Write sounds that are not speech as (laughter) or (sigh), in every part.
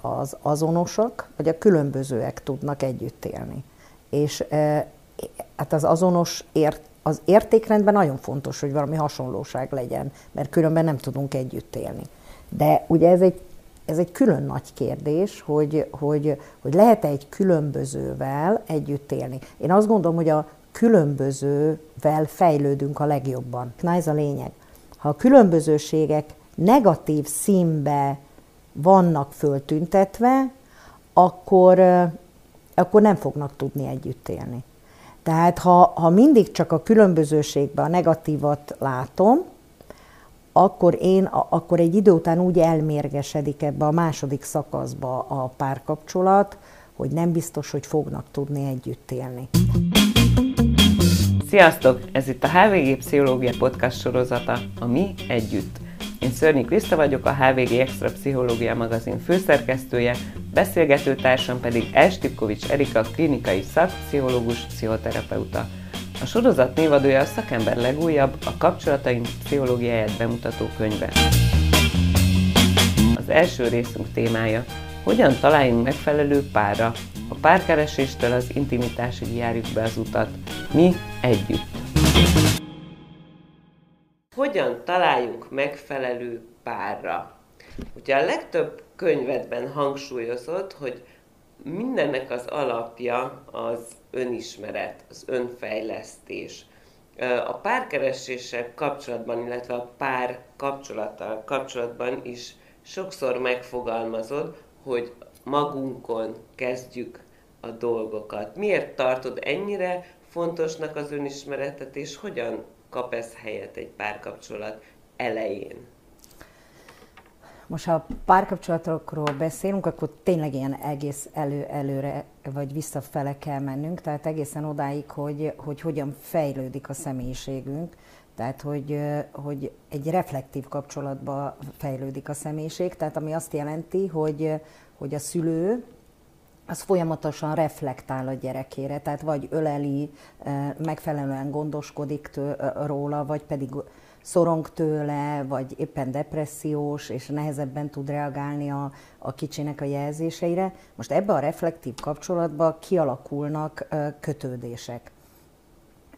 az azonosak, vagy a különbözőek tudnak együtt élni. És e, hát az azonos ért, az értékrendben nagyon fontos, hogy valami hasonlóság legyen, mert különben nem tudunk együtt élni. De ugye ez egy, ez egy külön nagy kérdés, hogy, hogy, hogy lehet-e egy különbözővel együtt élni. Én azt gondolom, hogy a különbözővel fejlődünk a legjobban. Na ez a lényeg. Ha a különbözőségek negatív színbe vannak föltüntetve, akkor, akkor nem fognak tudni együtt élni. Tehát ha, ha mindig csak a különbözőségben a negatívat látom, akkor én, akkor egy idő után úgy elmérgesedik ebbe a második szakaszba a párkapcsolat, hogy nem biztos, hogy fognak tudni együtt élni. Sziasztok! Ez itt a HVG Pszichológia Podcast sorozata, a Mi Együtt. Én Szörnyi Kriszta vagyok, a HVG Extra Pszichológia magazin főszerkesztője, beszélgető társam pedig Estipkovics Erika, klinikai szakpszichológus, pszichoterapeuta. A sorozat névadója a szakember legújabb, a kapcsolataink pszichológiáját bemutató könyve. Az első részünk témája, hogyan találjunk megfelelő párra. A párkereséstől az intimitásig járjuk be az utat. Mi együtt. Hogyan találjunk megfelelő párra? Ugye a legtöbb könyvedben hangsúlyozott, hogy mindennek az alapja az önismeret, az önfejlesztés. A párkereséssel kapcsolatban, illetve a pár kapcsolattal kapcsolatban is sokszor megfogalmazod, hogy magunkon kezdjük a dolgokat. Miért tartod ennyire fontosnak az önismeretet, és hogyan kap ez helyet egy párkapcsolat elején? Most ha párkapcsolatokról beszélünk, akkor tényleg ilyen egész elő, előre vagy visszafele kell mennünk, tehát egészen odáig, hogy, hogy hogyan fejlődik a személyiségünk, tehát hogy, hogy egy reflektív kapcsolatba fejlődik a személyiség, tehát ami azt jelenti, hogy, hogy a szülő az folyamatosan reflektál a gyerekére, tehát vagy öleli, megfelelően gondoskodik tő, róla, vagy pedig szorong tőle, vagy éppen depressziós, és nehezebben tud reagálni a, a kicsinek a jelzéseire. Most ebbe a reflektív kapcsolatba kialakulnak kötődések.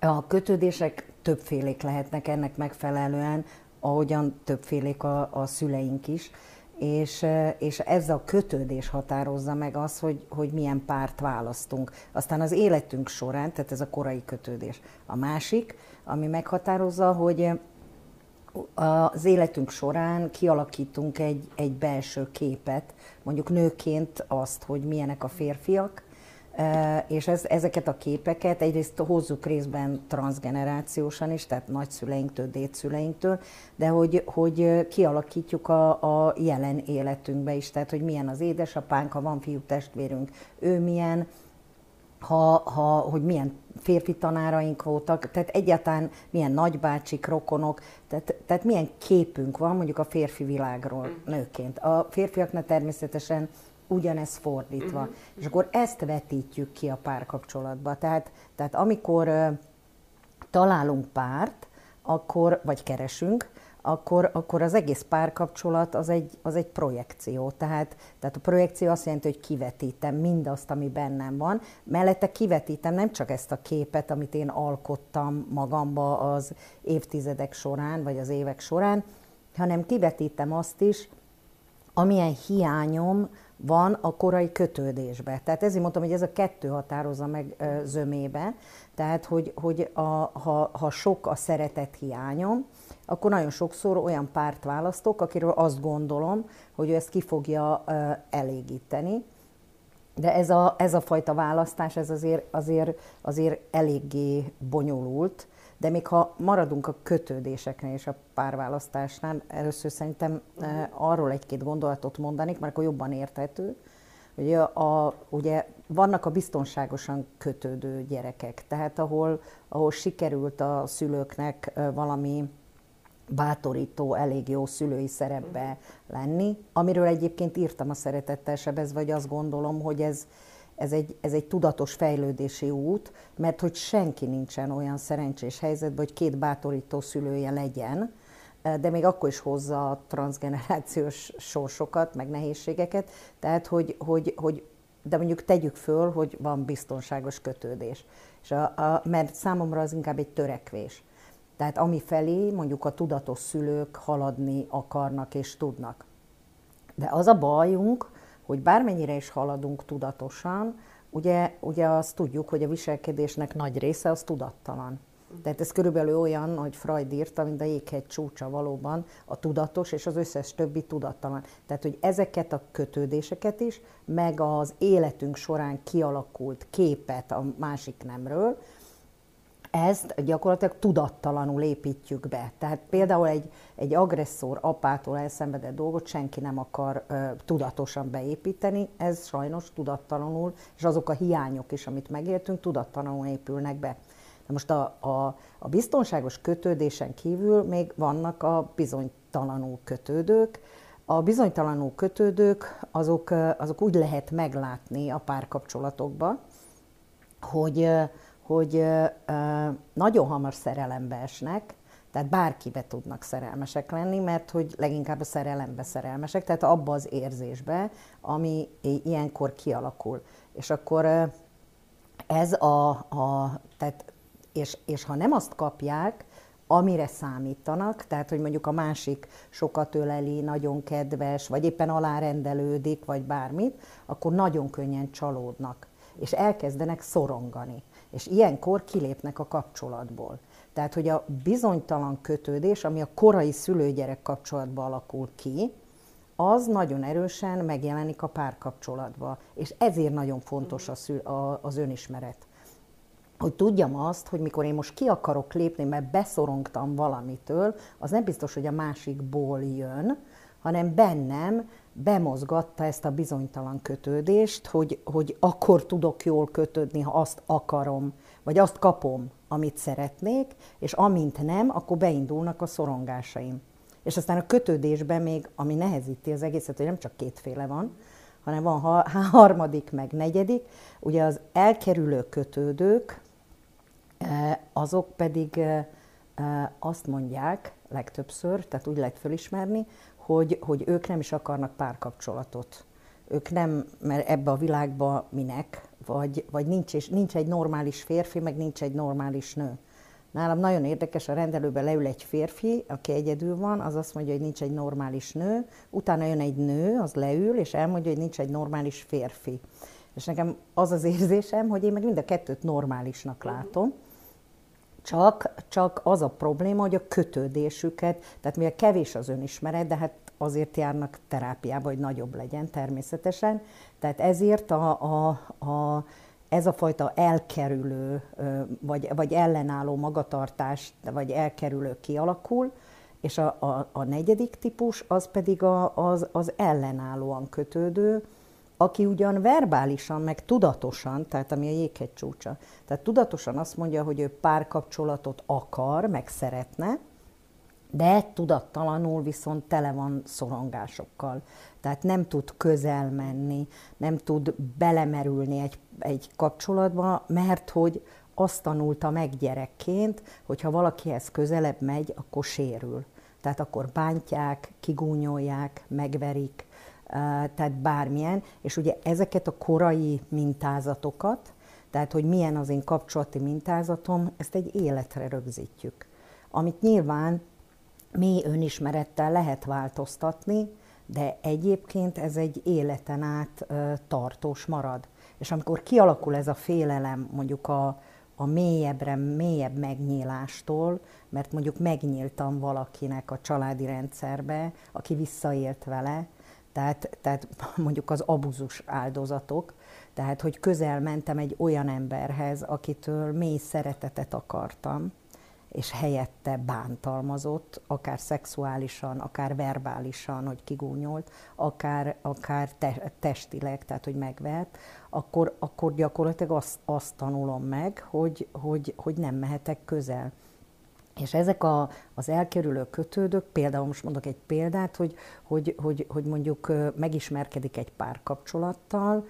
A kötődések többfélék lehetnek ennek megfelelően, ahogyan többfélék a, a szüleink is és, és ez a kötődés határozza meg az, hogy, hogy milyen párt választunk. Aztán az életünk során, tehát ez a korai kötődés. A másik, ami meghatározza, hogy az életünk során kialakítunk egy, egy belső képet, mondjuk nőként azt, hogy milyenek a férfiak, és ez, ezeket a képeket egyrészt hozzuk részben transgenerációsan is, tehát nagyszüleinktől, dédszüleinktől, de hogy, hogy kialakítjuk a, a jelen életünkbe is, tehát hogy milyen az édesapánk, ha van fiú testvérünk, ő milyen, ha, ha, hogy milyen férfi tanáraink voltak, tehát egyáltalán milyen nagybácsik, rokonok, tehát, tehát milyen képünk van mondjuk a férfi világról mm. nőként. A férfiaknak természetesen ugyanez fordítva. Uh-huh. És akkor ezt vetítjük ki a párkapcsolatba. Tehát, tehát amikor uh, találunk párt, akkor, vagy keresünk, akkor, akkor az egész párkapcsolat az egy, az egy projekció. Tehát, tehát a projekció azt jelenti, hogy kivetítem mindazt, ami bennem van. Mellette kivetítem nem csak ezt a képet, amit én alkottam magamba az évtizedek során, vagy az évek során, hanem kivetítem azt is, amilyen hiányom van a korai kötődésbe. Tehát ezért mondtam, hogy ez a kettő határozza meg zömébe, tehát hogy, hogy a, ha, ha sok a szeretet hiányom, akkor nagyon sokszor olyan párt választok, akiről azt gondolom, hogy ő ezt ki fogja elégíteni. De ez a, ez a fajta választás, ez azért, azért, azért eléggé bonyolult, de még ha maradunk a kötődéseknél és a párválasztásnál, először szerintem uh-huh. arról egy-két gondolatot mondanék, mert akkor jobban érthető, hogy a, ugye vannak a biztonságosan kötődő gyerekek, tehát ahol, ahol sikerült a szülőknek valami bátorító, elég jó szülői szerepbe lenni, amiről egyébként írtam a Szeretettel sebez, vagy azt gondolom, hogy ez, ez egy, ez egy tudatos fejlődési út, mert hogy senki nincsen olyan szerencsés helyzetben, hogy két bátorító szülője legyen, de még akkor is hozza a transgenerációs sorsokat, meg nehézségeket. Tehát, hogy, hogy, hogy de mondjuk tegyük föl, hogy van biztonságos kötődés. És a, a, mert számomra az inkább egy törekvés. Tehát ami felé mondjuk a tudatos szülők haladni akarnak és tudnak. De az a bajunk, hogy bármennyire is haladunk tudatosan, ugye, ugye azt tudjuk, hogy a viselkedésnek nagy része az tudattalan. Tehát ez körülbelül olyan, hogy Freud írta, mint a jéghegy csúcsa valóban, a tudatos és az összes többi tudattalan. Tehát, hogy ezeket a kötődéseket is, meg az életünk során kialakult képet a másik nemről, ezt gyakorlatilag tudattalanul építjük be. Tehát például egy, egy agresszor apától elszenvedett dolgot senki nem akar ö, tudatosan beépíteni, ez sajnos tudattalanul, és azok a hiányok is, amit megéltünk, tudattalanul épülnek be. De most a, a, a biztonságos kötődésen kívül még vannak a bizonytalanul kötődők. A bizonytalanul kötődők azok, azok úgy lehet meglátni a párkapcsolatokba, hogy hogy nagyon hamar szerelembe esnek, tehát bárkibe tudnak szerelmesek lenni, mert hogy leginkább a szerelembe szerelmesek, tehát abba az érzésbe, ami ilyenkor kialakul. És akkor ez a, a tehát, és, és ha nem azt kapják, amire számítanak, tehát hogy mondjuk a másik sokat öleli, nagyon kedves, vagy éppen alárendelődik, vagy bármit, akkor nagyon könnyen csalódnak, és elkezdenek szorongani és ilyenkor kilépnek a kapcsolatból. Tehát, hogy a bizonytalan kötődés, ami a korai szülőgyerek kapcsolatban alakul ki, az nagyon erősen megjelenik a párkapcsolatban. És ezért nagyon fontos a szül, a, az önismeret. Hogy tudjam azt, hogy mikor én most ki akarok lépni, mert beszorongtam valamitől, az nem biztos, hogy a másikból jön, hanem bennem bemozgatta ezt a bizonytalan kötődést, hogy, hogy akkor tudok jól kötődni, ha azt akarom, vagy azt kapom, amit szeretnék, és amint nem, akkor beindulnak a szorongásaim. És aztán a kötődésben még, ami nehezíti az egészet, hogy nem csak kétféle van, hanem van (laughs) harmadik, meg negyedik. Ugye az elkerülő kötődők, eh, azok pedig eh, eh, azt mondják legtöbbször, tehát úgy lehet fölismerni, hogy, hogy ők nem is akarnak párkapcsolatot. Ők nem, mert ebbe a világba minek, vagy, vagy nincs, és nincs egy normális férfi, meg nincs egy normális nő. Nálam nagyon érdekes, a rendelőben leül egy férfi, aki egyedül van, az azt mondja, hogy nincs egy normális nő, utána jön egy nő, az leül, és elmondja, hogy nincs egy normális férfi. És nekem az az érzésem, hogy én meg mind a kettőt normálisnak látom, csak, csak az a probléma, hogy a kötődésüket, tehát mivel kevés az önismeret, de hát azért járnak terápiába, hogy nagyobb legyen természetesen. Tehát ezért a, a, a, ez a fajta elkerülő, vagy, vagy ellenálló magatartás, vagy elkerülő kialakul, és a, a, a negyedik típus az pedig a, az, az ellenállóan kötődő, aki ugyan verbálisan, meg tudatosan, tehát ami a jéghegy csúcsa, tehát tudatosan azt mondja, hogy ő párkapcsolatot akar, meg szeretne, de tudattalanul viszont tele van szorongásokkal. Tehát nem tud közel menni, nem tud belemerülni egy, egy kapcsolatba, mert hogy azt tanulta meg gyerekként, hogy ha valakihez közelebb megy, akkor sérül. Tehát akkor bántják, kigúnyolják, megverik, tehát bármilyen, és ugye ezeket a korai mintázatokat, tehát hogy milyen az én kapcsolati mintázatom, ezt egy életre rögzítjük. Amit nyilván mély önismerettel lehet változtatni, de egyébként ez egy életen át tartós marad. És amikor kialakul ez a félelem mondjuk a, a mélyebbre, mélyebb megnyílástól, mert mondjuk megnyíltam valakinek a családi rendszerbe, aki visszaélt vele, tehát, tehát (laughs) mondjuk az abuzus áldozatok, tehát hogy közel mentem egy olyan emberhez, akitől mély szeretetet akartam, és helyette bántalmazott, akár szexuálisan, akár verbálisan, hogy kigúnyolt, akár, akár te, testileg, tehát hogy megvert, akkor, akkor gyakorlatilag azt, azt tanulom meg, hogy, hogy, hogy nem mehetek közel. És ezek a, az elkerülő kötődők, például most mondok egy példát, hogy, hogy, hogy, hogy mondjuk megismerkedik egy párkapcsolattal,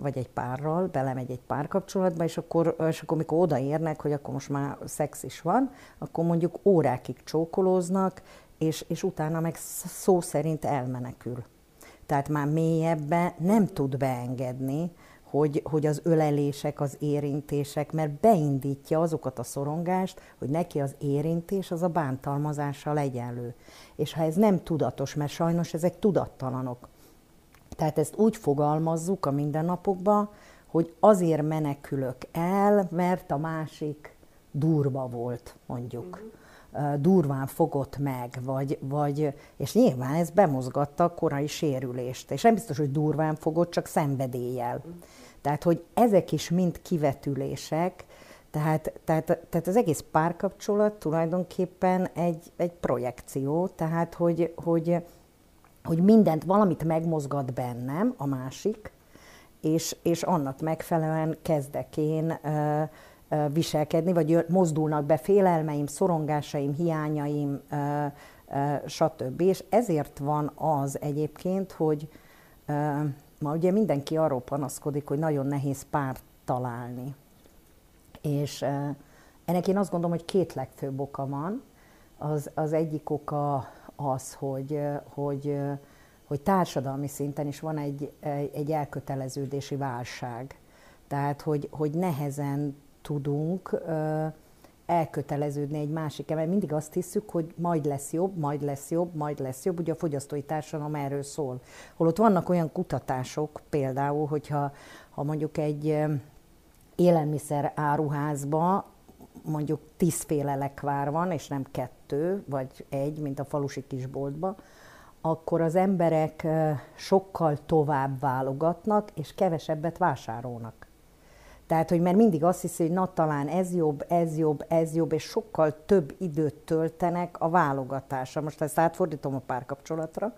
vagy egy párral, belemegy egy párkapcsolatba, és akkor, és akkor mikor odaérnek, hogy akkor most már szex is van, akkor mondjuk órákig csókolóznak, és, és utána meg szó szerint elmenekül. Tehát már mélyebben nem tud beengedni, hogy, hogy az ölelések, az érintések, mert beindítja azokat a szorongást, hogy neki az érintés az a bántalmazással egyenlő. És ha ez nem tudatos, mert sajnos ezek tudattalanok, tehát ezt úgy fogalmazzuk a mindennapokban, hogy azért menekülök el, mert a másik durva volt, mondjuk. Uh-huh. Durván fogott meg, vagy, vagy, és nyilván ez bemozgatta a korai sérülést. És nem biztos, hogy durván fogott, csak szenvedéllyel. Tehát, hogy ezek is mind kivetülések, tehát, tehát, tehát az egész párkapcsolat tulajdonképpen egy, egy projekció, tehát hogy, hogy hogy mindent, valamit megmozgat bennem a másik, és, és annak megfelelően kezdek én ö, ö, viselkedni, vagy mozdulnak be félelmeim, szorongásaim, hiányaim, ö, ö, stb. És ezért van az egyébként, hogy ö, ma ugye mindenki arról panaszkodik, hogy nagyon nehéz párt találni. És ennek én azt gondolom, hogy két legfőbb oka van. Az, az egyik oka az, hogy, hogy, hogy társadalmi szinten is van egy, egy elköteleződési válság. Tehát, hogy, hogy nehezen tudunk elköteleződni egy másik mert mindig azt hiszük, hogy majd lesz jobb, majd lesz jobb, majd lesz jobb. Ugye a fogyasztói társadalom erről szól. Holott vannak olyan kutatások, például, hogyha ha mondjuk egy élelmiszer áruházba mondjuk tízféle lekvár van, és nem kettő, vagy egy, mint a falusi kisboltba, akkor az emberek sokkal tovább válogatnak, és kevesebbet vásárolnak. Tehát, hogy mert mindig azt hiszi, hogy na talán ez jobb, ez jobb, ez jobb, és sokkal több időt töltenek a válogatásra. Most ezt átfordítom a párkapcsolatra,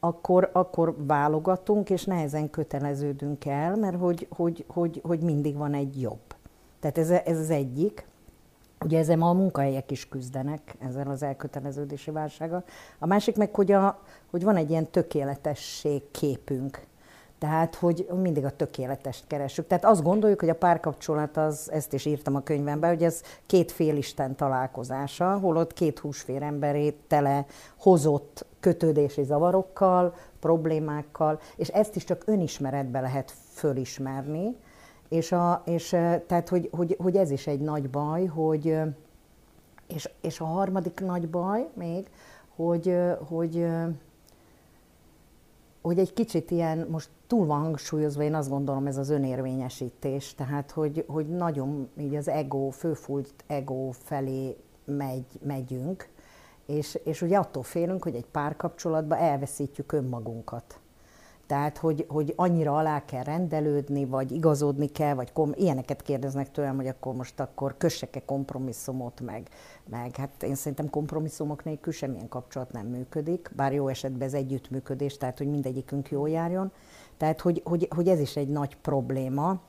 akkor, akkor válogatunk, és nehezen köteleződünk el, mert hogy, hogy, hogy, hogy mindig van egy jobb. Tehát ez, ez az egyik. Ugye ezzel ma a munkahelyek is küzdenek, ezzel az elköteleződési válsággal. A másik meg, hogy, a, hogy van egy ilyen tökéletesség képünk. Tehát, hogy mindig a tökéletest keresünk. Tehát azt gondoljuk, hogy a párkapcsolat, az, ezt is írtam a könyvemben, hogy ez két félisten találkozása, holott két húsfér emberét tele hozott kötődési zavarokkal, problémákkal, és ezt is csak önismeretbe lehet fölismerni, és, a, és tehát, hogy, hogy, hogy ez is egy nagy baj, hogy, és, és a harmadik nagy baj még, hogy, hogy, hogy egy kicsit ilyen, most túl van hangsúlyozva, én azt gondolom, ez az önérvényesítés, tehát hogy, hogy nagyon így az ego, főfújt ego felé megy, megyünk, és, és ugye attól félünk, hogy egy párkapcsolatban elveszítjük önmagunkat. Tehát, hogy, hogy annyira alá kell rendelődni, vagy igazodni kell, vagy kom- ilyeneket kérdeznek tőlem, hogy akkor most akkor kössek-e kompromisszumot, meg, meg hát én szerintem kompromisszumok nélkül semmilyen kapcsolat nem működik, bár jó esetben ez együttműködés, tehát hogy mindegyikünk jól járjon. Tehát, hogy, hogy, hogy ez is egy nagy probléma,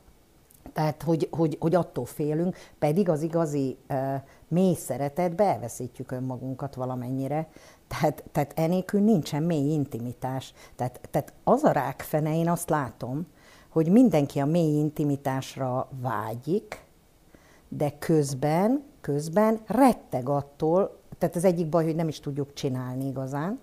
tehát, hogy, hogy, hogy attól félünk, pedig az igazi uh, mély szeretetbe elveszítjük önmagunkat valamennyire. Tehát, tehát enélkül nincsen mély intimitás. Tehát, tehát az a rákfene, én azt látom, hogy mindenki a mély intimitásra vágyik, de közben, közben retteg attól, tehát az egyik baj, hogy nem is tudjuk csinálni igazán,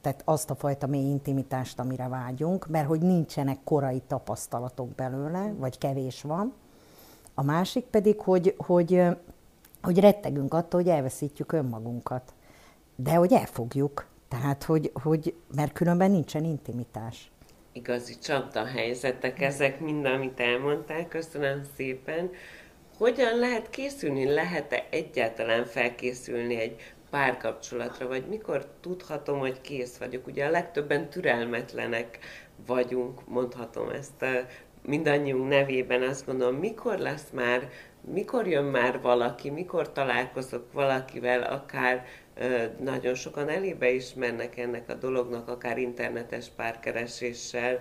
tehát azt a fajta mély intimitást, amire vágyunk, mert hogy nincsenek korai tapasztalatok belőle, vagy kevés van. A másik pedig, hogy, hogy, hogy rettegünk attól, hogy elveszítjük önmagunkat. De hogy elfogjuk. Tehát, hogy, hogy mert különben nincsen intimitás. Igazi csapda helyzetek ezek, mind, amit elmondtál. Köszönöm szépen. Hogyan lehet készülni? Lehet-e egyáltalán felkészülni egy párkapcsolatra, vagy mikor tudhatom, hogy kész vagyok? Ugye a legtöbben türelmetlenek vagyunk, mondhatom ezt mindannyiunk nevében, azt gondolom, mikor lesz már, mikor jön már valaki, mikor találkozok valakivel, akár nagyon sokan elébe ismernek ennek a dolognak, akár internetes párkereséssel,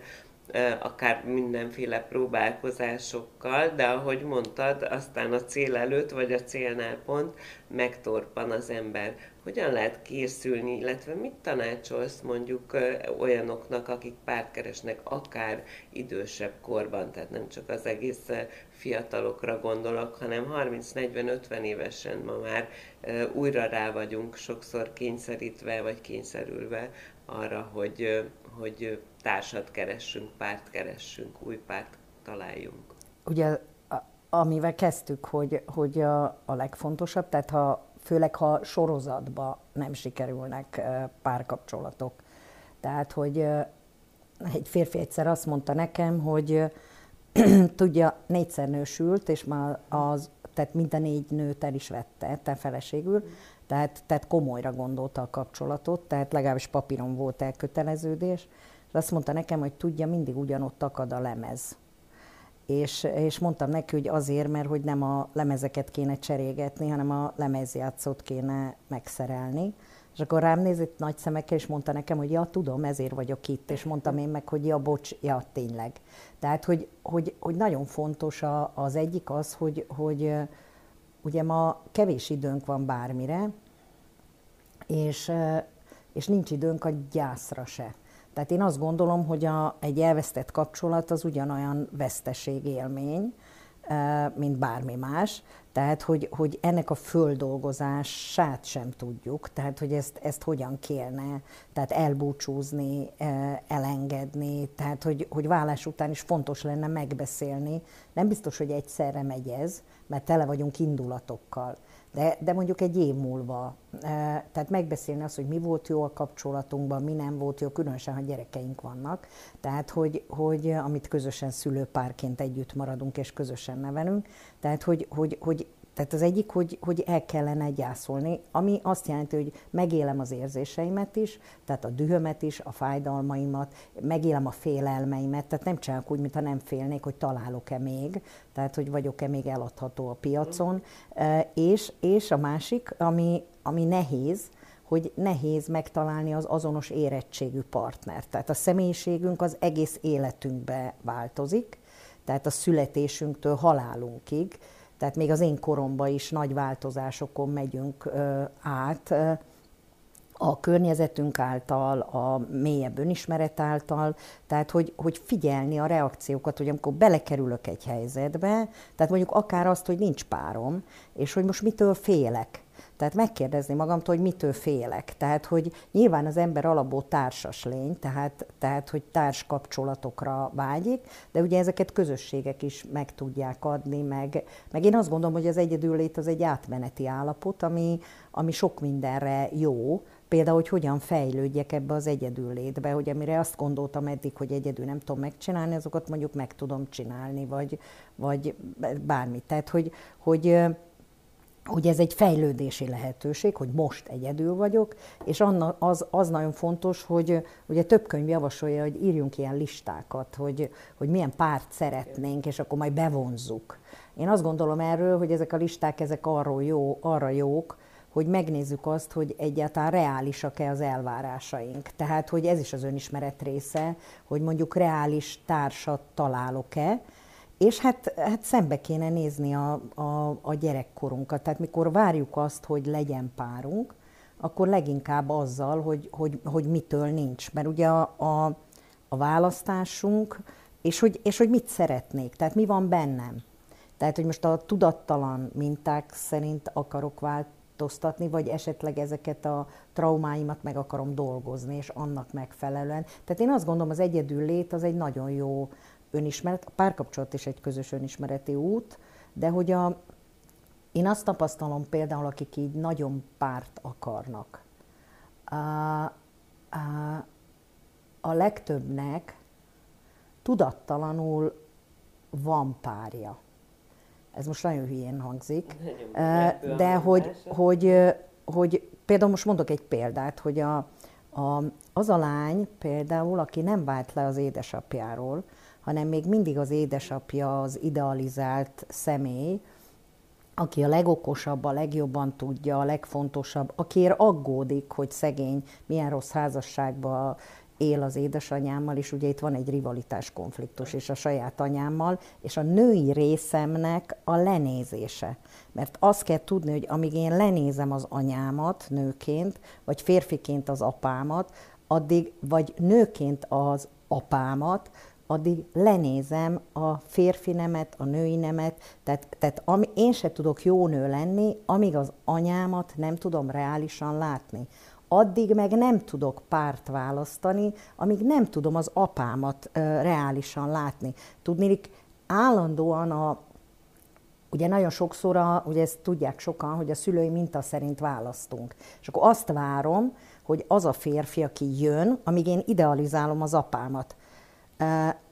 akár mindenféle próbálkozásokkal, de ahogy mondtad, aztán a cél előtt, vagy a célnál pont megtorpan az ember. hogyan lehet készülni, illetve mit tanácsolsz mondjuk olyanoknak, akik párt keresnek akár idősebb korban, tehát nem csak az egész fiatalokra gondolok, hanem 30-40-50 évesen ma már újra rá vagyunk sokszor kényszerítve vagy kényszerülve arra, hogy, hogy társat keressünk, párt keressünk, új párt találjunk. Ugye amivel kezdtük, hogy, hogy a, a legfontosabb, tehát ha főleg ha sorozatba nem sikerülnek párkapcsolatok. Tehát, hogy egy férfi egyszer azt mondta nekem, hogy (clears throat) tudja, négyszer nősült, és már az, tehát minden négy nőt el is vette, te feleségül, tehát, tehát komolyra gondolta a kapcsolatot, tehát legalábbis papíron volt elköteleződés, és azt mondta nekem, hogy tudja, mindig ugyanott akad a lemez és, és mondtam neki, hogy azért, mert hogy nem a lemezeket kéne cserélgetni, hanem a lemezjátszót kéne megszerelni. És akkor rám nézett nagy szemekkel, és mondta nekem, hogy ja, tudom, ezért vagyok itt. És mondtam én meg, hogy ja, bocs, ja, tényleg. Tehát, hogy, hogy, hogy nagyon fontos a, az egyik az, hogy, hogy ugye ma kevés időnk van bármire, és, és nincs időnk a gyászra se. Tehát én azt gondolom, hogy a, egy elvesztett kapcsolat az ugyanolyan veszteségélmény, mint bármi más. Tehát, hogy, hogy ennek a földolgozását sem tudjuk, tehát, hogy ezt, ezt hogyan kérne, tehát elbúcsúzni, elengedni, tehát, hogy, hogy vállás után is fontos lenne megbeszélni. Nem biztos, hogy egyszerre megy ez, mert tele vagyunk indulatokkal de, de mondjuk egy év múlva, tehát megbeszélni azt, hogy mi volt jó a kapcsolatunkban, mi nem volt jó, különösen, ha gyerekeink vannak, tehát hogy, hogy amit közösen szülőpárként együtt maradunk és közösen nevelünk, tehát hogy, hogy, hogy tehát az egyik, hogy, hogy el kellene gyászolni, ami azt jelenti, hogy megélem az érzéseimet is, tehát a dühömet is, a fájdalmaimat, megélem a félelmeimet, tehát nem csak úgy, mintha nem félnék, hogy találok-e még, tehát hogy vagyok-e még eladható a piacon, és, és a másik, ami, ami nehéz, hogy nehéz megtalálni az azonos érettségű partnert. Tehát a személyiségünk az egész életünkbe változik, tehát a születésünktől halálunkig, tehát még az én koromban is nagy változásokon megyünk át, a környezetünk által, a mélyebb önismeret által, tehát hogy, hogy figyelni a reakciókat, hogy amikor belekerülök egy helyzetbe, tehát mondjuk akár azt, hogy nincs párom, és hogy most mitől félek. Tehát megkérdezni magamtól, hogy mitől félek. Tehát, hogy nyilván az ember alapból társas lény, tehát, tehát hogy társ kapcsolatokra vágyik, de ugye ezeket közösségek is meg tudják adni, meg, meg én azt gondolom, hogy az egyedüllét az egy átmeneti állapot, ami, ami sok mindenre jó, például, hogy hogyan fejlődjek ebbe az egyedüllétbe, hogy amire azt gondoltam eddig, hogy egyedül nem tudom megcsinálni, azokat mondjuk meg tudom csinálni, vagy, vagy bármit. Tehát, hogy, hogy hogy ez egy fejlődési lehetőség, hogy most egyedül vagyok, és anna, az, az nagyon fontos, hogy ugye több könyv javasolja, hogy írjunk ilyen listákat, hogy, hogy milyen párt szeretnénk, és akkor majd bevonzzuk. Én azt gondolom erről, hogy ezek a listák ezek arról jó, arra jók, hogy megnézzük azt, hogy egyáltalán reálisak-e az elvárásaink. Tehát, hogy ez is az önismeret része, hogy mondjuk reális társat találok-e, és hát, hát szembe kéne nézni a, a, a gyerekkorunkat. Tehát mikor várjuk azt, hogy legyen párunk, akkor leginkább azzal, hogy, hogy, hogy mitől nincs. Mert ugye a, a, a választásunk, és hogy, és hogy mit szeretnék, tehát mi van bennem. Tehát, hogy most a tudattalan minták szerint akarok változtatni, vagy esetleg ezeket a traumáimat meg akarom dolgozni, és annak megfelelően. Tehát én azt gondolom, az egyedül lét az egy nagyon jó önismeret, a párkapcsolat is egy közös önismereti út, de hogy a, én azt tapasztalom például, akik így nagyon párt akarnak, a, a, a legtöbbnek tudattalanul van párja. Ez most nagyon hülyén hangzik, de hogy, hogy, hogy például most mondok egy példát, hogy a, a, az a lány például, aki nem vált le az édesapjáról, hanem még mindig az édesapja az idealizált személy, aki a legokosabb, a legjobban tudja, a legfontosabb, akiért aggódik, hogy szegény milyen rossz házasságba él az édesanyámmal, és ugye itt van egy rivalitás konfliktus, és a saját anyámmal, és a női részemnek a lenézése. Mert azt kell tudni, hogy amíg én lenézem az anyámat nőként, vagy férfiként az apámat, addig, vagy nőként az apámat, addig lenézem a férfi nemet, a női nemet, tehát, tehát ami, én se tudok jó nő lenni, amíg az anyámat nem tudom reálisan látni. Addig meg nem tudok párt választani, amíg nem tudom az apámat uh, reálisan látni. Tudni, állandóan a, ugye nagyon sokszor, a, ugye ezt tudják sokan, hogy a szülői minta szerint választunk. És akkor azt várom, hogy az a férfi, aki jön, amíg én idealizálom az apámat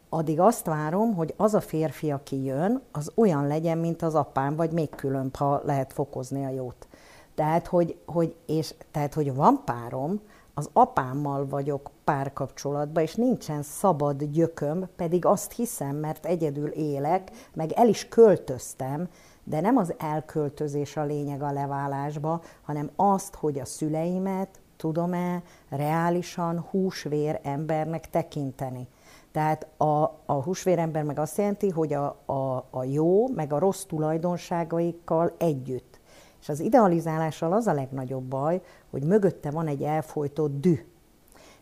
addig azt várom, hogy az a férfi, aki jön, az olyan legyen, mint az apám, vagy még különb, ha lehet fokozni a jót. Tehát, hogy, hogy, és, tehát, hogy van párom, az apámmal vagyok párkapcsolatban, és nincsen szabad gyököm, pedig azt hiszem, mert egyedül élek, meg el is költöztem, de nem az elköltözés a lényeg a leválásba, hanem azt, hogy a szüleimet tudom-e reálisan húsvér embernek tekinteni. Tehát a, a húsvérember meg azt jelenti, hogy a, a, a jó, meg a rossz tulajdonságaikkal együtt. És az idealizálással az a legnagyobb baj, hogy mögötte van egy elfolytott dű.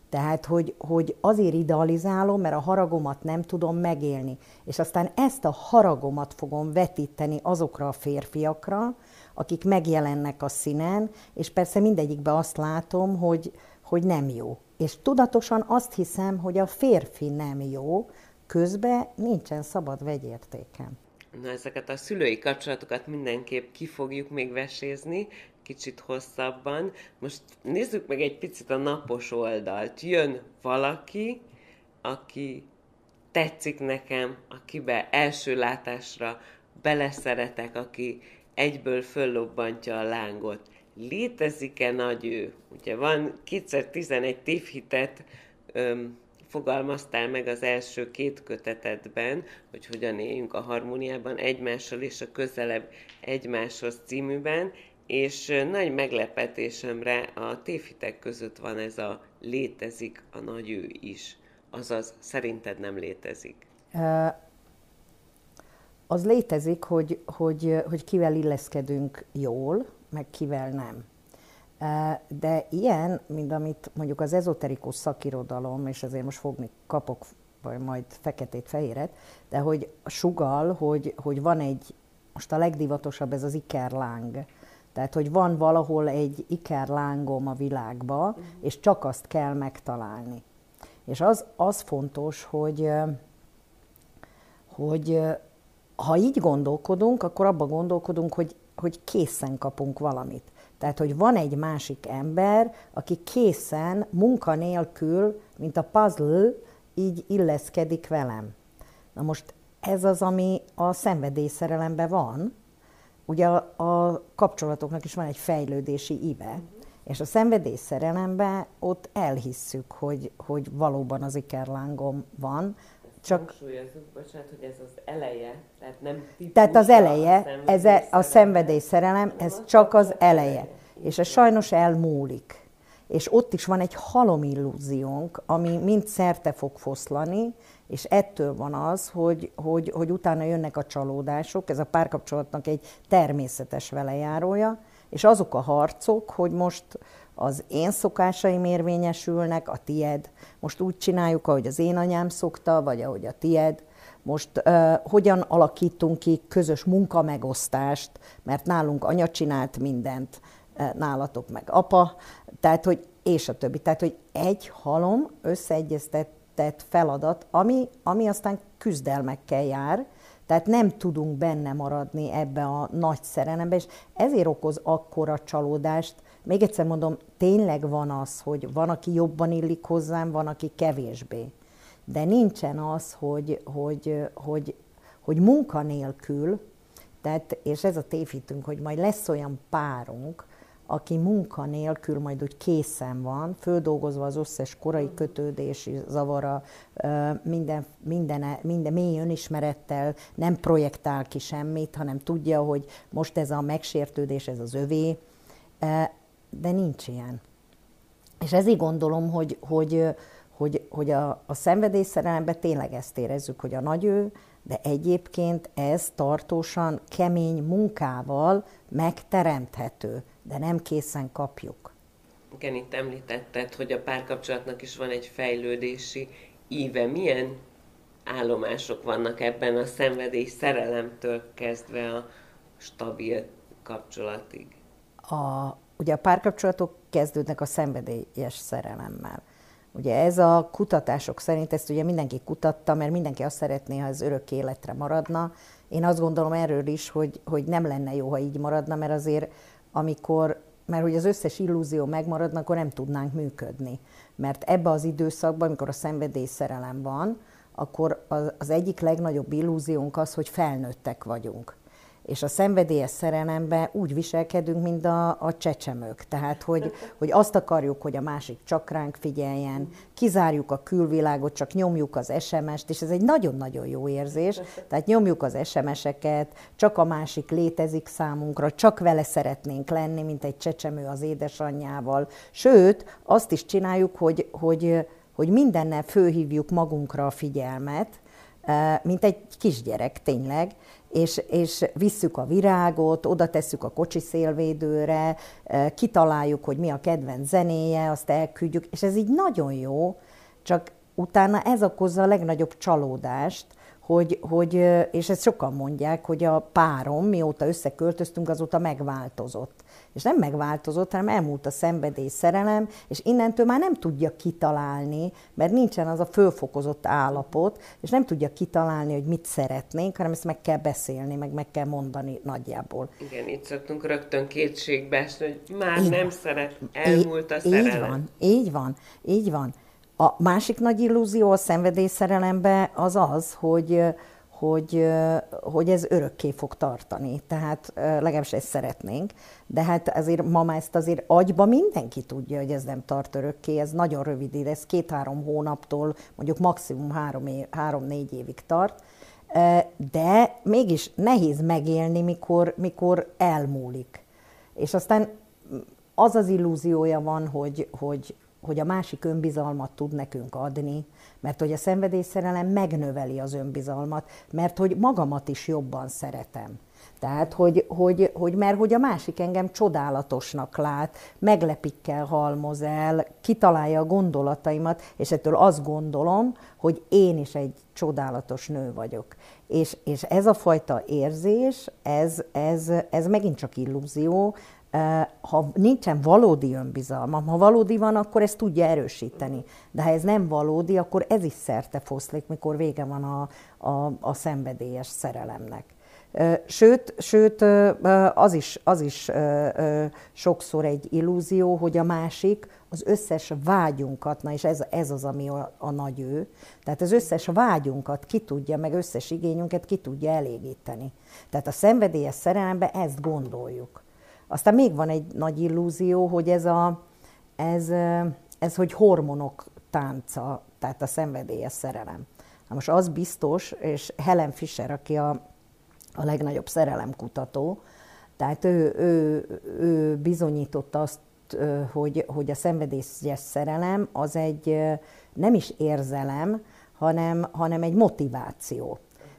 Tehát, hogy, hogy azért idealizálom, mert a haragomat nem tudom megélni. És aztán ezt a haragomat fogom vetíteni azokra a férfiakra, akik megjelennek a színen, és persze mindegyikben azt látom, hogy, hogy nem jó. És tudatosan azt hiszem, hogy a férfi nem jó, közben nincsen szabad vegyértékem. Na, ezeket a szülői kapcsolatokat mindenképp ki fogjuk még vesézni, kicsit hosszabban. Most nézzük meg egy picit a napos oldalt. Jön valaki, aki tetszik nekem, akibe első látásra beleszeretek, aki egyből föllobbantja a lángot létezik-e nagy ő? Ugye van kétszer 11 tévhitet öm, fogalmaztál meg az első két kötetedben, hogy hogyan éljünk a harmóniában egymással és a közelebb egymáshoz címűben, és nagy meglepetésemre a tévhitek között van ez a létezik a nagy ő is. Azaz, szerinted nem létezik? Az létezik, hogy, hogy, hogy kivel illeszkedünk jól, meg kivel nem. De ilyen, mint amit mondjuk az ezoterikus szakirodalom, és ezért most fogni kapok vagy majd feketét-fehéret, de hogy sugal, hogy, hogy van egy, most a legdivatosabb ez az ikerláng, tehát, hogy van valahol egy ikerlángom a világba, uh-huh. és csak azt kell megtalálni. És az, az fontos, hogy, hogy ha így gondolkodunk, akkor abban gondolkodunk, hogy hogy készen kapunk valamit. Tehát, hogy van egy másik ember, aki készen, munka nélkül, mint a puzzle, így illeszkedik velem. Na most ez az, ami a szenvedélyszerelemben van. Ugye a, a kapcsolatoknak is van egy fejlődési ive, és a szenvedélyszerelemben ott elhisszük, hogy, hogy valóban az ikerlángom van, csak... Bocsánat, hogy ez az eleje, tehát nem típus, Tehát az eleje, a ez a, a szenvedélyszerelem, ez csak az eleje. És ez sajnos elmúlik. És ott is van egy halom illúziónk, ami mind szerte fog foszlani, és ettől van az, hogy, hogy, hogy utána jönnek a csalódások, ez a párkapcsolatnak egy természetes velejárója, és azok a harcok, hogy most az én szokásaim érvényesülnek, a tied. Most úgy csináljuk, ahogy az én anyám szokta, vagy ahogy a tied. Most uh, hogyan alakítunk ki közös munkamegosztást, mert nálunk anya csinált mindent, nálatok meg apa, tehát hogy és a többi. Tehát, hogy egy halom összeegyeztetett feladat, ami, ami aztán küzdelmekkel jár, tehát nem tudunk benne maradni ebbe a nagy szerelembe, és ezért okoz akkora csalódást, még egyszer mondom, tényleg van az, hogy van, aki jobban illik hozzám, van, aki kevésbé. De nincsen az, hogy, hogy, hogy, hogy munkanélkül, tehát, és ez a tévhitünk, hogy majd lesz olyan párunk, aki munka nélkül majd úgy készen van, földolgozva az összes korai kötődési zavara, minden, minden, minden mély önismerettel, nem projektál ki semmit, hanem tudja, hogy most ez a megsértődés, ez az övé, de nincs ilyen. És ezért gondolom, hogy, hogy, hogy, hogy a, a szenvedélyszerelemben tényleg ezt érezzük, hogy a nagy ő, de egyébként ez tartósan, kemény munkával megteremthető, de nem készen kapjuk. Igen, itt említetted, hogy a párkapcsolatnak is van egy fejlődési íve. Milyen állomások vannak ebben a szenvedély szerelemtől kezdve a stabil kapcsolatig? A, ugye a párkapcsolatok kezdődnek a szenvedélyes szerelemmel. Ugye ez a kutatások szerint, ezt ugye mindenki kutatta, mert mindenki azt szeretné, ha ez örök életre maradna. Én azt gondolom erről is, hogy, hogy nem lenne jó, ha így maradna, mert azért amikor, mert hogy az összes illúzió megmaradna, akkor nem tudnánk működni. Mert ebbe az időszakban, amikor a szenvedély szerelem van, akkor az, az egyik legnagyobb illúziónk az, hogy felnőttek vagyunk és a szenvedélyes szerelemben úgy viselkedünk, mint a, a csecsemők. Tehát, hogy, hogy azt akarjuk, hogy a másik csak ránk figyeljen, kizárjuk a külvilágot, csak nyomjuk az SMS-t, és ez egy nagyon-nagyon jó érzés. Tehát nyomjuk az SMS-eket, csak a másik létezik számunkra, csak vele szeretnénk lenni, mint egy csecsemő az édesanyjával. Sőt, azt is csináljuk, hogy, hogy, hogy mindennel főhívjuk magunkra a figyelmet, mint egy kisgyerek tényleg, és, és visszük a virágot, oda tesszük a kocsi szélvédőre, kitaláljuk, hogy mi a kedvenc zenéje, azt elküldjük, és ez így nagyon jó, csak utána ez okozza a legnagyobb csalódást, hogy, hogy, és ezt sokan mondják, hogy a párom, mióta összeköltöztünk, azóta megváltozott. És nem megváltozott, hanem elmúlt a szenvedély szerelem, és innentől már nem tudja kitalálni, mert nincsen az a fölfokozott állapot, és nem tudja kitalálni, hogy mit szeretnénk, hanem ezt meg kell beszélni, meg meg kell mondani nagyjából. Igen, itt szoktunk rögtön kétségbe esni, hogy már így nem szeret, elmúlt a szerelem. Így van, így van, így van. A másik nagy illúzió a szenvedélyszerelemben az az, hogy, hogy, hogy ez örökké fog tartani. Tehát legalábbis ezt szeretnénk. De hát azért ma ezt azért agyba mindenki tudja, hogy ez nem tart örökké, ez nagyon rövid idő, ez két-három hónaptól mondjuk maximum három-négy három, évig tart. De mégis nehéz megélni, mikor, mikor elmúlik. És aztán az az illúziója van, hogy, hogy, hogy a másik önbizalmat tud nekünk adni, mert hogy a szenvedélyszerelem megnöveli az önbizalmat, mert hogy magamat is jobban szeretem. Tehát, hogy, hogy, hogy mert hogy a másik engem csodálatosnak lát, meglepikkel halmoz el, kitalálja a gondolataimat, és ettől azt gondolom, hogy én is egy csodálatos nő vagyok. És, és ez a fajta érzés, ez, ez, ez megint csak illúzió, ha nincsen valódi önbizalmam, ha valódi van, akkor ezt tudja erősíteni. De ha ez nem valódi, akkor ez is szerte foszlik, mikor vége van a, a, a szenvedélyes szerelemnek. Sőt, sőt az is, az is sokszor egy illúzió, hogy a másik az összes vágyunkat, na és ez, ez az, ami a, a nagy ő, tehát az összes vágyunkat ki tudja, meg összes igényünket ki tudja elégíteni. Tehát a szenvedélyes szerelemben ezt gondoljuk. Aztán még van egy nagy illúzió, hogy ez, a, ez, ez hogy hormonok tánca, tehát a szenvedélyes szerelem. Na most az biztos, és Helen Fisher, aki a, a legnagyobb szerelemkutató, tehát ő, ő, ő bizonyította azt, hogy, hogy a szenvedélyes szerelem az egy nem is érzelem, hanem, hanem egy motiváció.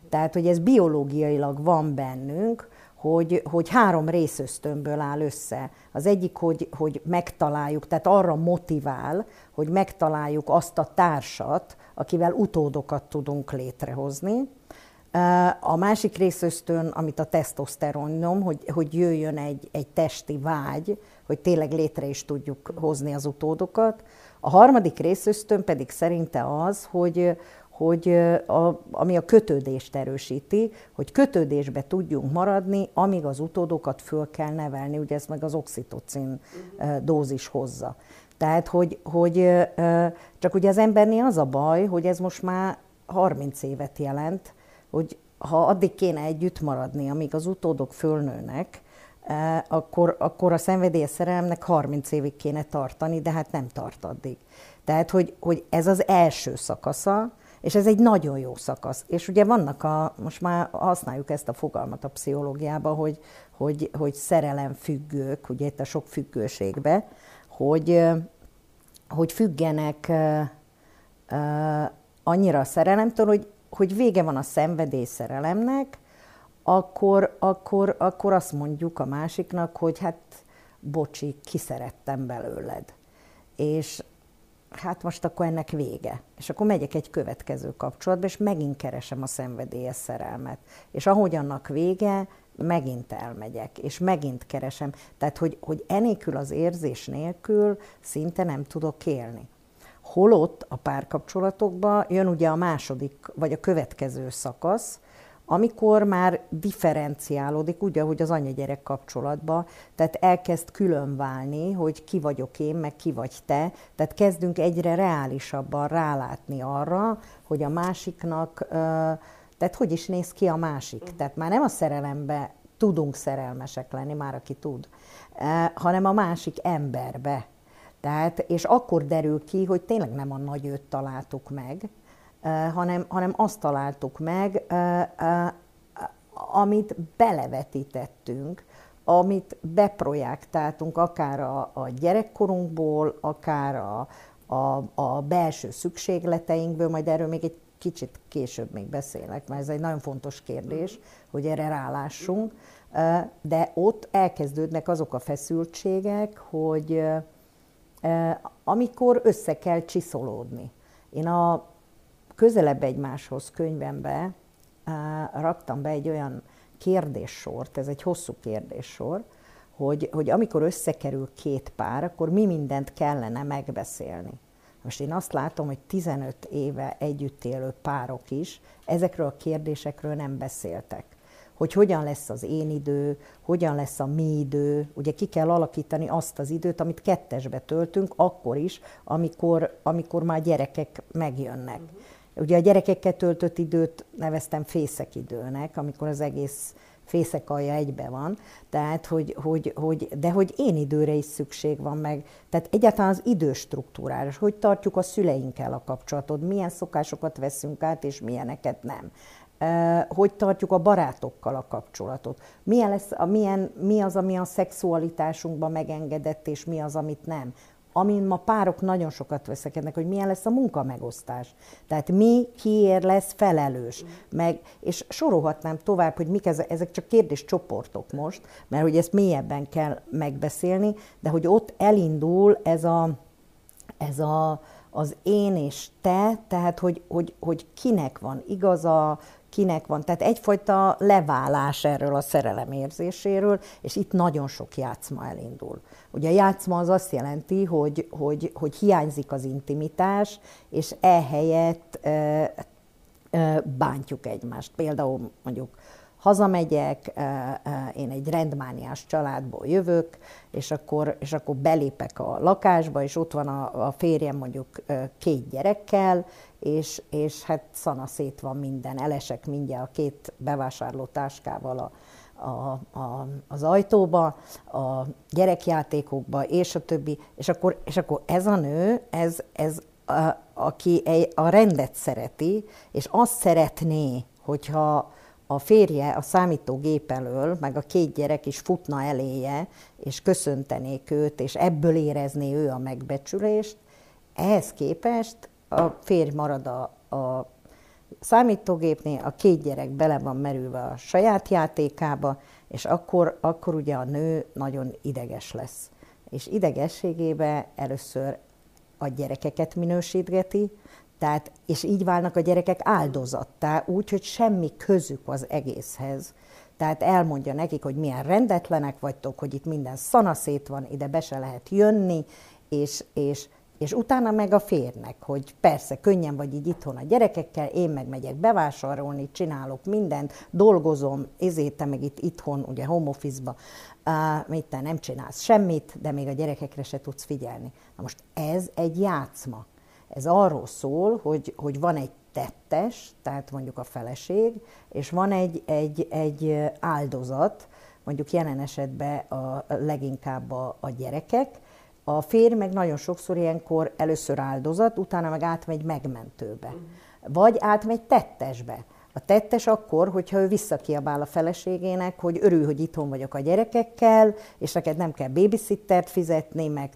Tehát, hogy ez biológiailag van bennünk, hogy, hogy három részösztönből áll össze. Az egyik, hogy, hogy megtaláljuk, tehát arra motivál, hogy megtaláljuk azt a társat, akivel utódokat tudunk létrehozni. A másik részösztön, amit a tesztoszteron hogy, hogy jöjjön egy, egy testi vágy, hogy tényleg létre is tudjuk hozni az utódokat. A harmadik részösztön pedig szerinte az, hogy, hogy a, ami a kötődést erősíti, hogy kötődésbe tudjunk maradni, amíg az utódokat föl kell nevelni, ugye ez meg az oxitocin dózis hozza. Tehát, hogy, hogy csak ugye az embernél az a baj, hogy ez most már 30 évet jelent, hogy ha addig kéne együtt maradni, amíg az utódok fölnőnek, akkor, akkor a szenvedélyes szerelemnek 30 évig kéne tartani, de hát nem tart addig. Tehát, hogy, hogy ez az első szakasza, és ez egy nagyon jó szakasz. És ugye vannak a, most már használjuk ezt a fogalmat a pszichológiában, hogy, hogy, hogy szerelem függők, ugye itt a sok függőségbe, hogy, hogy függenek annyira a szerelemtől, hogy, hogy vége van a szenvedély szerelemnek, akkor, akkor, akkor azt mondjuk a másiknak, hogy hát bocsi, kiszerettem belőled. És hát most akkor ennek vége. És akkor megyek egy következő kapcsolatba, és megint keresem a szenvedélyes szerelmet. És ahogy annak vége, megint elmegyek, és megint keresem. Tehát, hogy, hogy enélkül az érzés nélkül szinte nem tudok élni. Holott a párkapcsolatokban jön ugye a második, vagy a következő szakasz, amikor már differenciálódik, úgy, ahogy az anya-gyerek kapcsolatban, tehát elkezd külön válni, hogy ki vagyok én, meg ki vagy te, tehát kezdünk egyre reálisabban rálátni arra, hogy a másiknak, tehát hogy is néz ki a másik. Tehát már nem a szerelembe tudunk szerelmesek lenni, már aki tud, hanem a másik emberbe. Tehát, és akkor derül ki, hogy tényleg nem a nagy őt találtuk meg, hanem, hanem azt találtuk meg, amit belevetítettünk, amit beprojektáltunk akár a, a gyerekkorunkból, akár a, a, a belső szükségleteinkből, majd erről még egy kicsit később még beszélek, mert ez egy nagyon fontos kérdés, hogy erre rálássunk, de ott elkezdődnek azok a feszültségek, hogy amikor össze kell csiszolódni. Én a közelebb egymáshoz könyvembe raktam be egy olyan kérdéssort, ez egy hosszú kérdéssor, hogy, hogy amikor összekerül két pár, akkor mi mindent kellene megbeszélni. Most én azt látom, hogy 15 éve együtt élő párok is ezekről a kérdésekről nem beszéltek. Hogy hogyan lesz az én idő, hogyan lesz a mi idő, ugye ki kell alakítani azt az időt, amit kettesbe töltünk, akkor is, amikor, amikor már gyerekek megjönnek. Uh-huh. Ugye a gyerekekkel töltött időt neveztem fészek időnek, amikor az egész fészek alja egybe van, tehát hogy, hogy, hogy, de hogy én időre is szükség van meg, tehát egyáltalán az időstruktúrára, hogy tartjuk a szüleinkkel a kapcsolatot, milyen szokásokat veszünk át, és milyeneket nem. Hogy tartjuk a barátokkal a kapcsolatot? Milyen lesz, milyen, mi az, ami a szexualitásunkban megengedett, és mi az, amit nem? Amin ma párok nagyon sokat veszekednek, hogy milyen lesz a munkamegosztás. Tehát mi, kiért lesz felelős. Meg, és sorolhatnám tovább, hogy mik ezek, ezek csak kérdéscsoportok most, mert hogy ezt mélyebben kell megbeszélni, de hogy ott elindul ez a, ez a az én és te, tehát hogy, hogy, hogy kinek van igaza, kinek van. Tehát egyfajta leválás erről a szerelem érzéséről, és itt nagyon sok játszma elindul. Ugye a játszma az azt jelenti, hogy, hogy, hogy hiányzik az intimitás, és ehelyett e, e, bántjuk egymást. Például mondjuk hazamegyek, én egy rendmániás családból jövök, és akkor, és akkor belépek a lakásba, és ott van a, a férjem mondjuk két gyerekkel, és, és hát szana szét van minden, elesek mindjárt a két bevásárló táskával a, a, a, az ajtóba, a gyerekjátékokba, és a többi, és akkor, és akkor ez a nő, ez, ez a, aki a rendet szereti, és azt szeretné, hogyha a férje a számítógép elől, meg a két gyerek is futna eléje, és köszöntenék őt, és ebből érezné ő a megbecsülést, ehhez képest a férj marad a, a számítógépnél, a két gyerek bele van merülve a saját játékába, és akkor, akkor ugye a nő nagyon ideges lesz. És idegességébe először a gyerekeket minősítgeti, tehát, és így válnak a gyerekek áldozattá, úgy, hogy semmi közük az egészhez. Tehát elmondja nekik, hogy milyen rendetlenek vagytok, hogy itt minden szanaszét van, ide be se lehet jönni, és, és, és utána meg a férnek, hogy persze könnyen vagy így itthon a gyerekekkel, én meg megyek bevásárolni, csinálok mindent, dolgozom, ezért te meg itt itthon, ugye home office-ba, uh, mit te nem csinálsz semmit, de még a gyerekekre se tudsz figyelni. Na most ez egy játszma. Ez arról szól, hogy, hogy van egy tettes, tehát mondjuk a feleség, és van egy, egy, egy áldozat, mondjuk jelen esetben a, leginkább a, a gyerekek, a férj meg nagyon sokszor ilyenkor először áldozat, utána meg átmegy megmentőbe. Uh-huh. Vagy átmegy tettesbe. A tettes akkor, hogyha ő visszakiabál a feleségének, hogy örül, hogy itthon vagyok a gyerekekkel, és neked nem kell babysittert fizetni, meg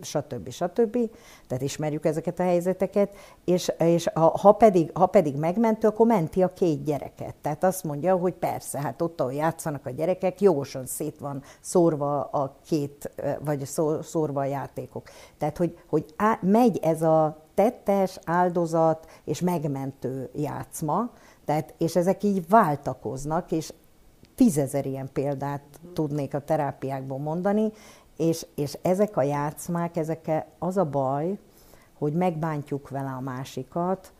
stb. stb. Tehát ismerjük ezeket a helyzeteket, és, és ha, ha, pedig, ha pedig megmentő, akkor menti a két gyereket. Tehát azt mondja, hogy persze, hát ott, ahol játszanak a gyerekek, jogosan szét van szórva a két, vagy szórva a játékok. Tehát, hogy, hogy á, megy ez a tettes, áldozat és megmentő játszma, tehát, és ezek így váltakoznak, és tízezer ilyen példát tudnék a terápiákból mondani, és, és ezek a játszmák, ezek az a baj, hogy megbántjuk vele a másikat,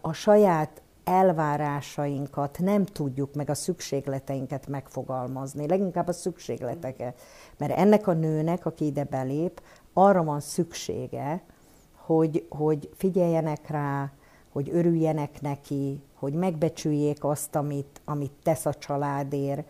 a saját elvárásainkat nem tudjuk meg a szükségleteinket megfogalmazni, leginkább a szükségleteket. Mert ennek a nőnek, aki ide belép, arra van szüksége, hogy, hogy figyeljenek rá, hogy örüljenek neki, hogy megbecsüljék azt, amit, amit tesz a családért,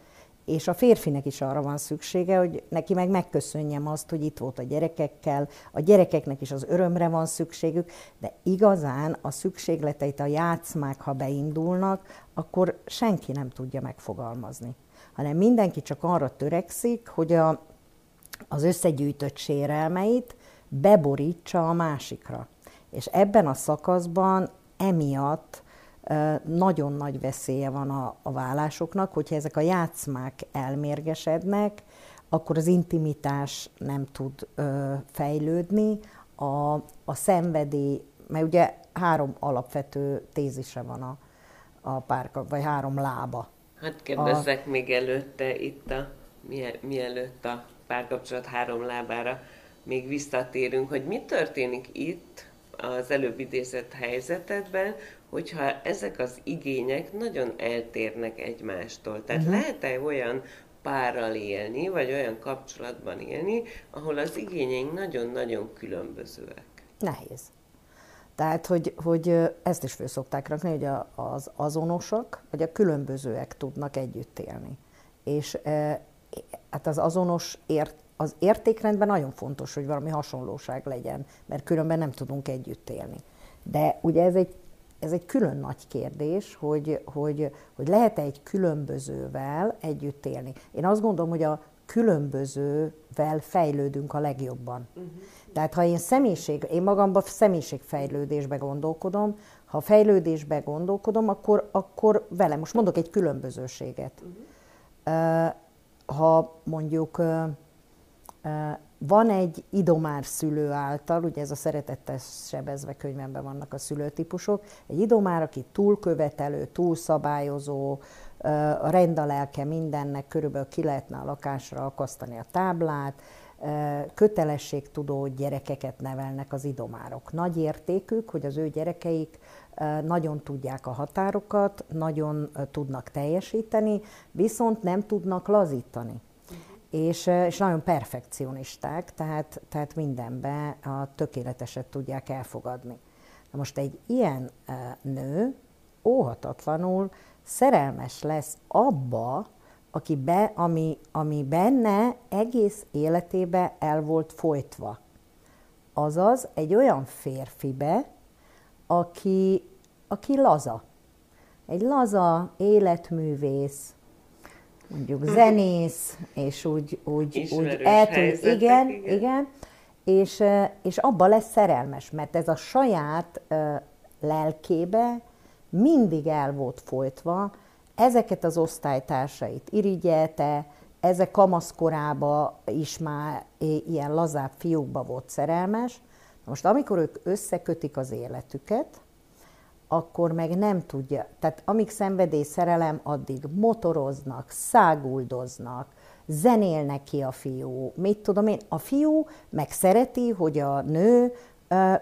és a férfinek is arra van szüksége, hogy neki meg megköszönjem azt, hogy itt volt a gyerekekkel, a gyerekeknek is az örömre van szükségük, de igazán a szükségleteit, a játszmák, ha beindulnak, akkor senki nem tudja megfogalmazni. Hanem mindenki csak arra törekszik, hogy a, az összegyűjtött sérelmeit beborítsa a másikra. És ebben a szakaszban emiatt nagyon nagy veszélye van a, a vállásoknak, hogyha ezek a játszmák elmérgesednek, akkor az intimitás nem tud ö, fejlődni, a, a szenvedély, mert ugye három alapvető tézise van a, a párka, vagy három lába. Hát kérdezzek a... még előtte itt a, mielőtt a párkapcsolat három lábára még visszatérünk, hogy mi történik itt az előbb idézett helyzetedben, hogyha ezek az igények nagyon eltérnek egymástól. Tehát uh-huh. lehet-e olyan párral élni, vagy olyan kapcsolatban élni, ahol az igényeink nagyon-nagyon különbözőek? Nehéz. Tehát, hogy, hogy ezt is föl szokták rakni, hogy az azonosak, vagy a különbözőek tudnak együtt élni. És hát az azonos ért, az értékrendben nagyon fontos, hogy valami hasonlóság legyen, mert különben nem tudunk együtt élni. De ugye ez egy, ez egy külön nagy kérdés, hogy, hogy, hogy lehet-e egy különbözővel együtt élni. Én azt gondolom, hogy a különbözővel fejlődünk a legjobban. Uh-huh. Tehát ha én személyiség, én magamban személyiségfejlődésbe gondolkodom, ha fejlődésbe gondolkodom, akkor, akkor vele, most mondok egy különbözőséget. Uh-huh. Ha mondjuk van egy idomár szülő által, ugye ez a szeretettel sebezve könyvemben vannak a szülőtípusok, egy idomár, aki túlkövetelő, túlszabályozó, a rendalelke mindennek, körülbelül ki lehetne a lakásra akasztani a táblát, kötelességtudó gyerekeket nevelnek az idomárok. Nagy értékük, hogy az ő gyerekeik nagyon tudják a határokat, nagyon tudnak teljesíteni, viszont nem tudnak lazítani és, és nagyon perfekcionisták, tehát, tehát mindenbe a tökéleteset tudják elfogadni. Na most egy ilyen nő óhatatlanul szerelmes lesz abba, aki be, ami, ami benne egész életébe el volt folytva. Azaz egy olyan férfibe, aki, aki laza. Egy laza életművész, mondjuk zenész, és úgy, úgy, úgy el tud, igen, igen, igen, és, és abba lesz szerelmes, mert ez a saját lelkébe mindig el volt folytva, ezeket az osztálytársait irigyelte, ezek kamaszkorába is már ilyen lazább fiúkba volt szerelmes. Most amikor ők összekötik az életüket, akkor meg nem tudja. Tehát amíg szenvedély szerelem, addig motoroznak, száguldoznak, zenélnek ki a fiú. Mit tudom én? A fiú meg szereti, hogy a nő ö,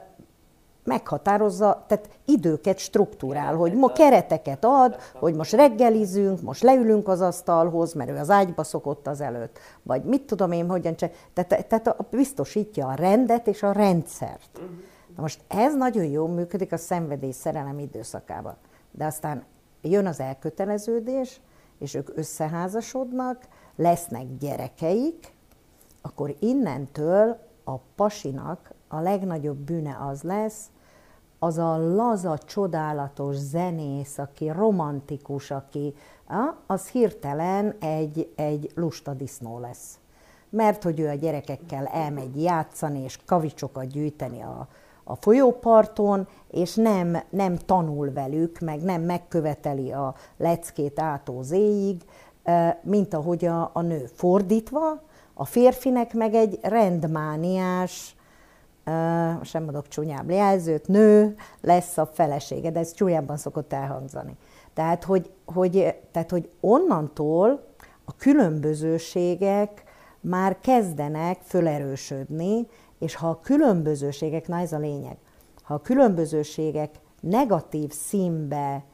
meghatározza, tehát időket struktúrál, hogy ma kereteket ad, hogy most reggelizünk, most leülünk az asztalhoz, mert ő az ágyba szokott az előtt, vagy mit tudom én, hogyan csinál. Tehát, tehát biztosítja a rendet és a rendszert. Uh-huh. Na most ez nagyon jól működik a szenvedély szerelem időszakában. De aztán jön az elköteleződés, és ők összeházasodnak, lesznek gyerekeik, akkor innentől a pasinak a legnagyobb bűne az lesz, az a laza, csodálatos zenész, aki romantikus, aki az hirtelen egy, egy lusta disznó lesz. mert hogy ő a gyerekekkel elmegy játszani és kavicsokat gyűjteni a, a folyóparton, és nem, nem tanul velük, meg nem megköveteli a leckét átó zéig, mint ahogy a, a nő. Fordítva, a férfinek meg egy rendmániás, sem mondok csúnyább jelzőt, nő lesz a felesége, de ez csúnyábban szokott elhangzani. Tehát hogy, hogy, tehát, hogy onnantól a különbözőségek már kezdenek fölerősödni, és ha a különbözőségek, na ez a lényeg, ha a különbözőségek negatív színbe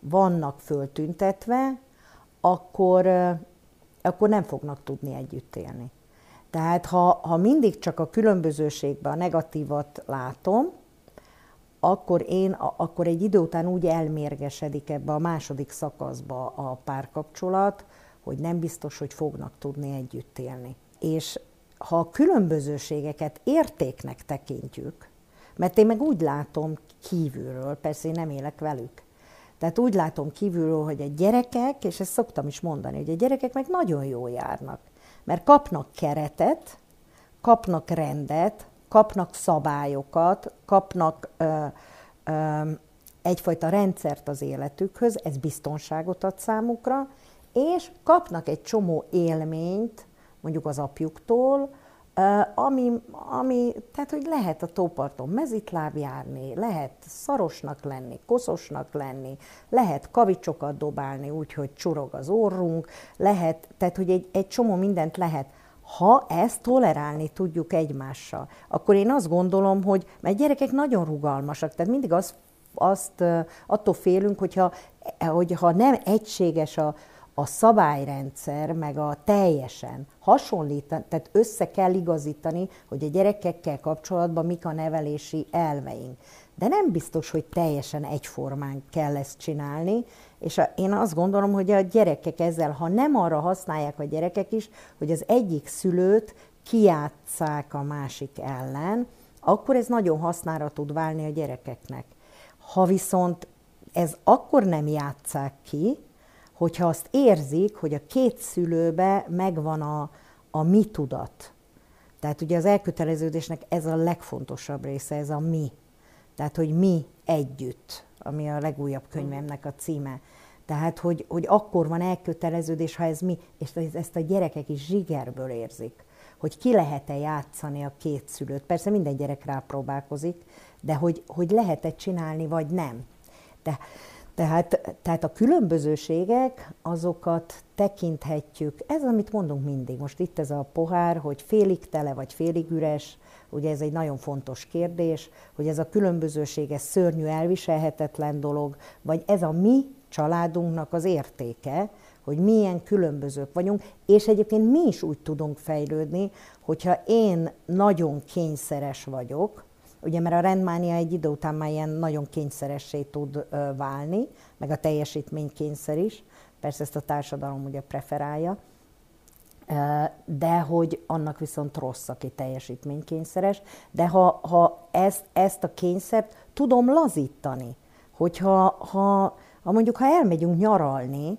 vannak föltüntetve, akkor, akkor nem fognak tudni együtt élni. Tehát ha, ha mindig csak a különbözőségben a negatívat látom, akkor én, akkor egy idő után úgy elmérgesedik ebbe a második szakaszba a párkapcsolat, hogy nem biztos, hogy fognak tudni együtt élni. És ha a különbözőségeket értéknek tekintjük, mert én meg úgy látom kívülről, persze én nem élek velük, tehát úgy látom kívülről, hogy a gyerekek, és ezt szoktam is mondani, hogy a gyerekek meg nagyon jól járnak, mert kapnak keretet, kapnak rendet, kapnak szabályokat, kapnak ö, ö, egyfajta rendszert az életükhöz, ez biztonságot ad számukra, és kapnak egy csomó élményt, mondjuk az apjuktól, ami, ami, tehát hogy lehet a tóparton mezitláb járni, lehet szarosnak lenni, koszosnak lenni, lehet kavicsokat dobálni úgy, hogy csurog az orrunk, lehet, tehát hogy egy, egy csomó mindent lehet. Ha ezt tolerálni tudjuk egymással, akkor én azt gondolom, hogy, mert gyerekek nagyon rugalmasak, tehát mindig azt, azt attól félünk, hogyha, hogyha nem egységes a, a szabályrendszer, meg a teljesen hasonlítani, tehát össze kell igazítani, hogy a gyerekekkel kapcsolatban mik a nevelési elveink. De nem biztos, hogy teljesen egyformán kell ezt csinálni, és a, én azt gondolom, hogy a gyerekek ezzel, ha nem arra használják a gyerekek is, hogy az egyik szülőt kiátszák a másik ellen, akkor ez nagyon hasznára tud válni a gyerekeknek. Ha viszont ez akkor nem játszák ki, hogyha azt érzik, hogy a két szülőbe megvan a, a mi tudat. Tehát ugye az elköteleződésnek ez a legfontosabb része, ez a mi. Tehát, hogy mi együtt, ami a legújabb könyvemnek a címe. Tehát, hogy, hogy akkor van elköteleződés, ha ez mi, és ezt a gyerekek is zsigerből érzik, hogy ki lehet-e játszani a két szülőt. Persze minden gyerek rápróbálkozik, de hogy, hogy lehet-e csinálni, vagy nem. De, tehát, tehát a különbözőségek, azokat tekinthetjük, ez amit mondunk mindig, most itt ez a pohár, hogy félig tele vagy félig üres, ugye ez egy nagyon fontos kérdés, hogy ez a különbözőség, ez szörnyű, elviselhetetlen dolog, vagy ez a mi családunknak az értéke, hogy milyen különbözők vagyunk, és egyébként mi is úgy tudunk fejlődni, hogyha én nagyon kényszeres vagyok, ugye mert a rendmánia egy idő után már ilyen nagyon kényszeressé tud válni, meg a teljesítménykényszer is, persze ezt a társadalom ugye preferálja, de hogy annak viszont rossz, aki teljesítménykényszeres, de ha, ha ezt, ezt a kényszert tudom lazítani, hogyha ha, ha mondjuk ha elmegyünk nyaralni,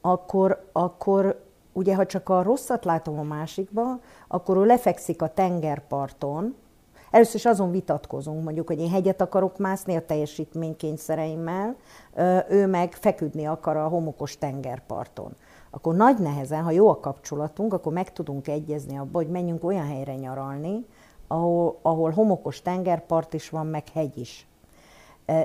akkor, akkor ugye ha csak a rosszat látom a másikba, akkor ő lefekszik a tengerparton, Először is azon vitatkozunk, mondjuk, hogy én hegyet akarok mászni a teljesítménykényszereimmel, ő meg feküdni akar a homokos tengerparton. Akkor nagy nehezen, ha jó a kapcsolatunk, akkor meg tudunk egyezni abba, hogy menjünk olyan helyre nyaralni, ahol, ahol homokos tengerpart is van, meg hegy is.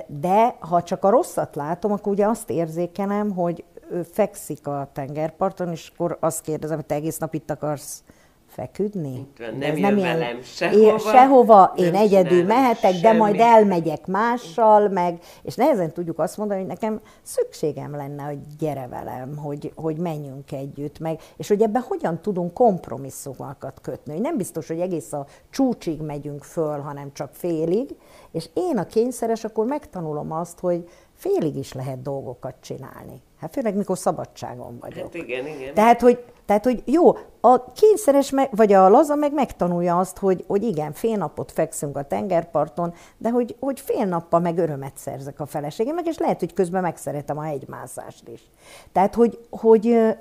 De ha csak a rosszat látom, akkor ugye azt érzékelem, hogy ő fekszik a tengerparton, és akkor azt kérdezem, hogy te egész nap itt akarsz feküdni. nem nem jön velem sehova. Én, sehova, én egyedül mehetek, semmi. de majd elmegyek mással, meg, és nehezen tudjuk azt mondani, hogy nekem szükségem lenne, hogy gyere velem, hogy, hogy menjünk együtt, meg, és hogy ebben hogyan tudunk kompromisszumokat kötni. Hogy nem biztos, hogy egész a csúcsig megyünk föl, hanem csak félig, és én a kényszeres, akkor megtanulom azt, hogy félig is lehet dolgokat csinálni. Hát főleg, mikor szabadságon vagyok. Hát igen, igen. Tehát, hogy, tehát, hogy jó, a kényszeres, meg, vagy a laza meg megtanulja azt, hogy, hogy igen, fél napot fekszünk a tengerparton, de hogy, hogy fél nappal meg örömet szerzek a feleségemnek, és lehet, hogy közben megszeretem a hegymászást is. Tehát, hogy, hogy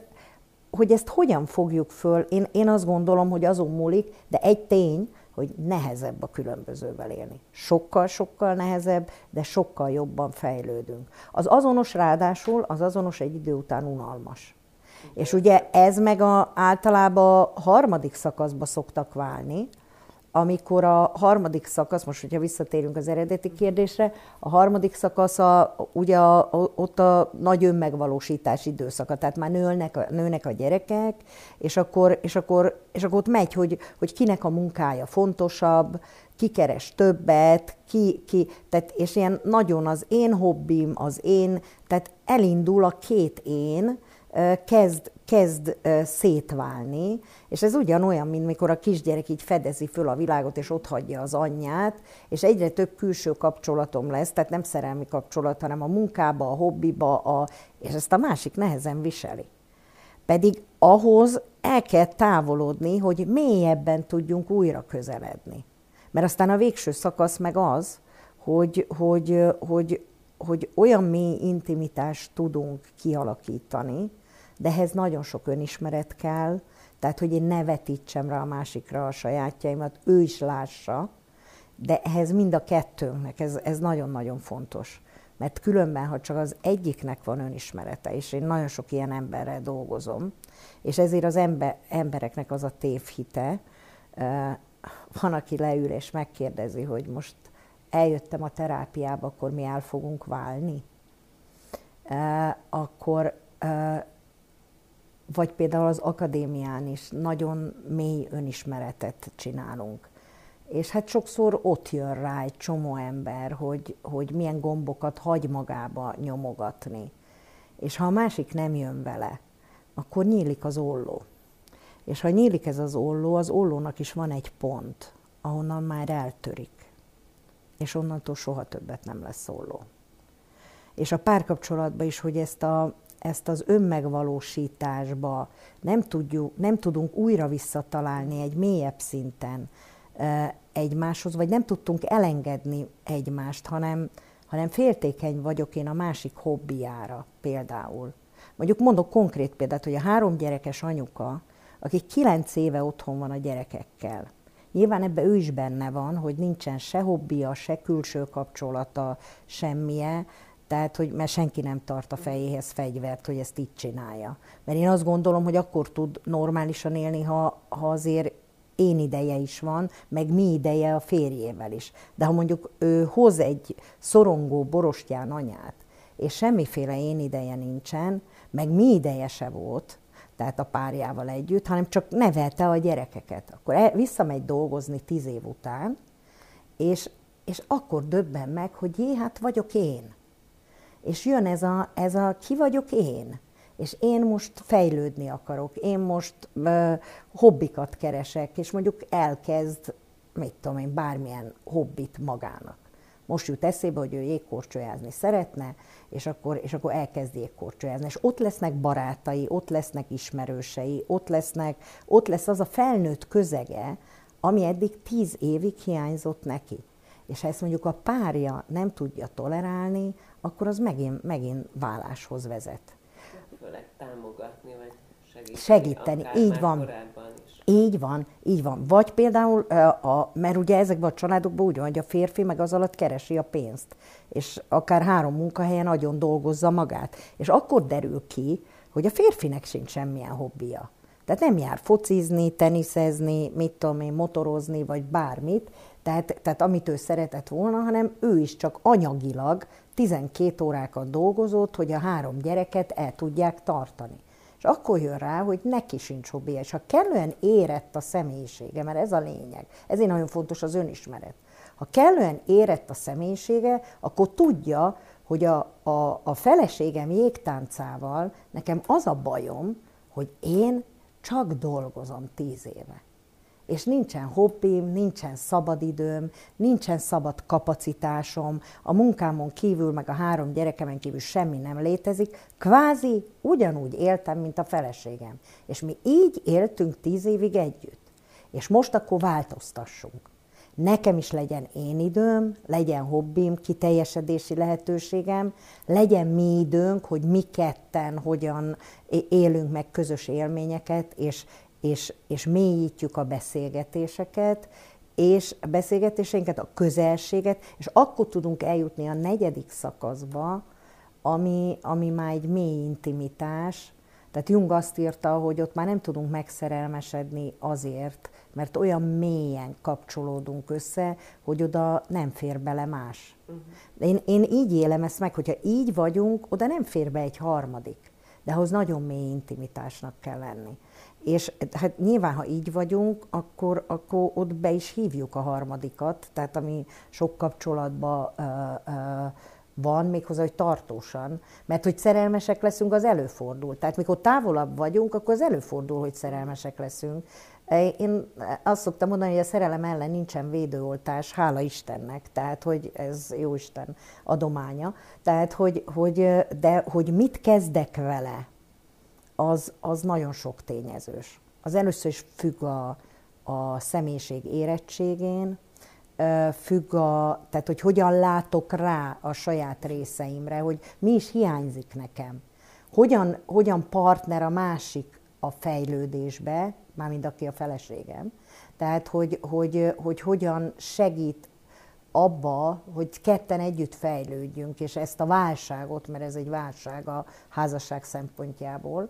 hogy ezt hogyan fogjuk föl, én, én azt gondolom, hogy azon múlik, de egy tény, hogy nehezebb a különbözővel élni. Sokkal-sokkal nehezebb, de sokkal jobban fejlődünk. Az azonos ráadásul, az azonos egy idő után unalmas. És ugye ez meg a, általában a harmadik szakaszba szoktak válni, amikor a harmadik szakasz, most hogyha visszatérünk az eredeti kérdésre, a harmadik szakasz a, ugye a, ott a nagy önmegvalósítás időszaka, tehát már nőnek, nőnek a gyerekek, és akkor, és akkor, és akkor ott megy, hogy, hogy kinek a munkája fontosabb, ki keres többet, ki, ki, tehát, és ilyen nagyon az én hobbim, az én, tehát elindul a két én, kezd, kezd szétválni, és ez ugyanolyan, mint mikor a kisgyerek így fedezi föl a világot, és ott hagyja az anyját, és egyre több külső kapcsolatom lesz, tehát nem szerelmi kapcsolat, hanem a munkába, a hobbiba, a, és ezt a másik nehezen viseli. Pedig ahhoz el kell távolodni, hogy mélyebben tudjunk újra közeledni. Mert aztán a végső szakasz meg az, hogy, hogy, hogy, hogy olyan mély intimitást tudunk kialakítani, de ehhez nagyon sok önismeret kell, tehát hogy én ne vetítsem rá a másikra a sajátjaimat, ő is lássa, de ehhez mind a kettőnknek, ez, ez nagyon-nagyon fontos. Mert különben, ha csak az egyiknek van önismerete, és én nagyon sok ilyen emberrel dolgozom, és ezért az ember, embereknek az a tévhite, van, aki leül és megkérdezi, hogy most eljöttem a terápiába, akkor mi el fogunk válni, akkor vagy például az akadémián is nagyon mély önismeretet csinálunk. És hát sokszor ott jön rá egy csomó ember, hogy, hogy milyen gombokat hagy magába nyomogatni. És ha a másik nem jön vele, akkor nyílik az olló. És ha nyílik ez az olló, az ollónak is van egy pont, ahonnan már eltörik. És onnantól soha többet nem lesz olló. És a párkapcsolatban is, hogy ezt a, ezt az önmegvalósításba nem, tudjuk, nem tudunk újra visszatalálni egy mélyebb szinten egymáshoz, vagy nem tudtunk elengedni egymást, hanem, hanem féltékeny vagyok én a másik hobbiára például. Mondjuk mondok konkrét példát, hogy a három gyerekes anyuka, aki kilenc éve otthon van a gyerekekkel, Nyilván ebbe ő is benne van, hogy nincsen se hobbija, se külső kapcsolata, semmije, tehát, hogy mert senki nem tart a fejéhez fegyvert, hogy ezt így csinálja. Mert én azt gondolom, hogy akkor tud normálisan élni, ha, ha azért én ideje is van, meg mi ideje a férjével is. De ha mondjuk ő hoz egy szorongó borostyán anyát, és semmiféle én ideje nincsen, meg mi ideje se volt, tehát a párjával együtt, hanem csak nevelte a gyerekeket. Akkor el, visszamegy dolgozni tíz év után, és, és akkor döbben meg, hogy jé, hát vagyok én és jön ez a, ez a ki vagyok én, és én most fejlődni akarok, én most uh, hobbikat keresek, és mondjuk elkezd, mit tudom én, bármilyen hobbit magának. Most jut eszébe, hogy ő jégkorcsolyázni szeretne, és akkor, és akkor elkezd jégkorcsolyázni. És ott lesznek barátai, ott lesznek ismerősei, ott, lesznek, ott lesz az a felnőtt közege, ami eddig tíz évig hiányzott neki. És ha ezt mondjuk a párja nem tudja tolerálni, akkor az megint, megint válláshoz vezet. Főleg támogatni, vagy segíteni. Segíteni, így van. Is. Így van, így van. Vagy például, a, mert ugye ezekben a családokban úgy van, hogy a férfi meg az alatt keresi a pénzt, és akár három munkahelyen nagyon dolgozza magát. És akkor derül ki, hogy a férfinek sincs semmilyen hobbija. Tehát nem jár focizni, teniszezni, mit tudom én, motorozni, vagy bármit, tehát, tehát amit ő szeretett volna, hanem ő is csak anyagilag 12 órákat dolgozott, hogy a három gyereket el tudják tartani. És akkor jön rá, hogy neki sincs hobbija. És ha kellően érett a személyisége, mert ez a lényeg, ezért nagyon fontos az önismeret. Ha kellően érett a személyisége, akkor tudja, hogy a, a, a feleségem jégtáncával nekem az a bajom, hogy én csak dolgozom tíz éve és nincsen hobbim, nincsen szabadidőm, nincsen szabad kapacitásom, a munkámon kívül, meg a három gyerekemen kívül semmi nem létezik, kvázi ugyanúgy éltem, mint a feleségem. És mi így éltünk tíz évig együtt. És most akkor változtassunk. nekem is legyen én időm, legyen hobbim, kiteljesedési lehetőségem, legyen mi időnk, hogy mi ketten hogyan élünk meg közös élményeket, és, és, és mélyítjük a beszélgetéseket, és a beszélgetéseinket, a közelséget, és akkor tudunk eljutni a negyedik szakaszba, ami, ami már egy mély intimitás. Tehát Jung azt írta, hogy ott már nem tudunk megszerelmesedni azért, mert olyan mélyen kapcsolódunk össze, hogy oda nem fér bele más. Uh-huh. Én, én így élem ezt meg, hogyha így vagyunk, oda nem fér be egy harmadik, de ahhoz nagyon mély intimitásnak kell lenni. És hát nyilván, ha így vagyunk, akkor, akkor ott be is hívjuk a harmadikat, tehát ami sok kapcsolatban uh, uh, van, méghozzá, hogy tartósan, mert hogy szerelmesek leszünk, az előfordul. Tehát mikor távolabb vagyunk, akkor az előfordul, hogy szerelmesek leszünk. Én azt szoktam mondani, hogy a szerelem ellen nincsen védőoltás, hála Istennek, tehát hogy ez jó Isten adománya. Tehát, hogy, hogy, de hogy mit kezdek vele, az, az nagyon sok tényezős. Az először is függ a, a személyiség érettségén, függ a, tehát hogy hogyan látok rá a saját részeimre, hogy mi is hiányzik nekem. Hogyan, hogyan partner a másik a fejlődésbe, mármint aki a feleségem. Tehát, hogy, hogy, hogy hogyan segít abba, hogy ketten együtt fejlődjünk, és ezt a válságot, mert ez egy válság a házasság szempontjából,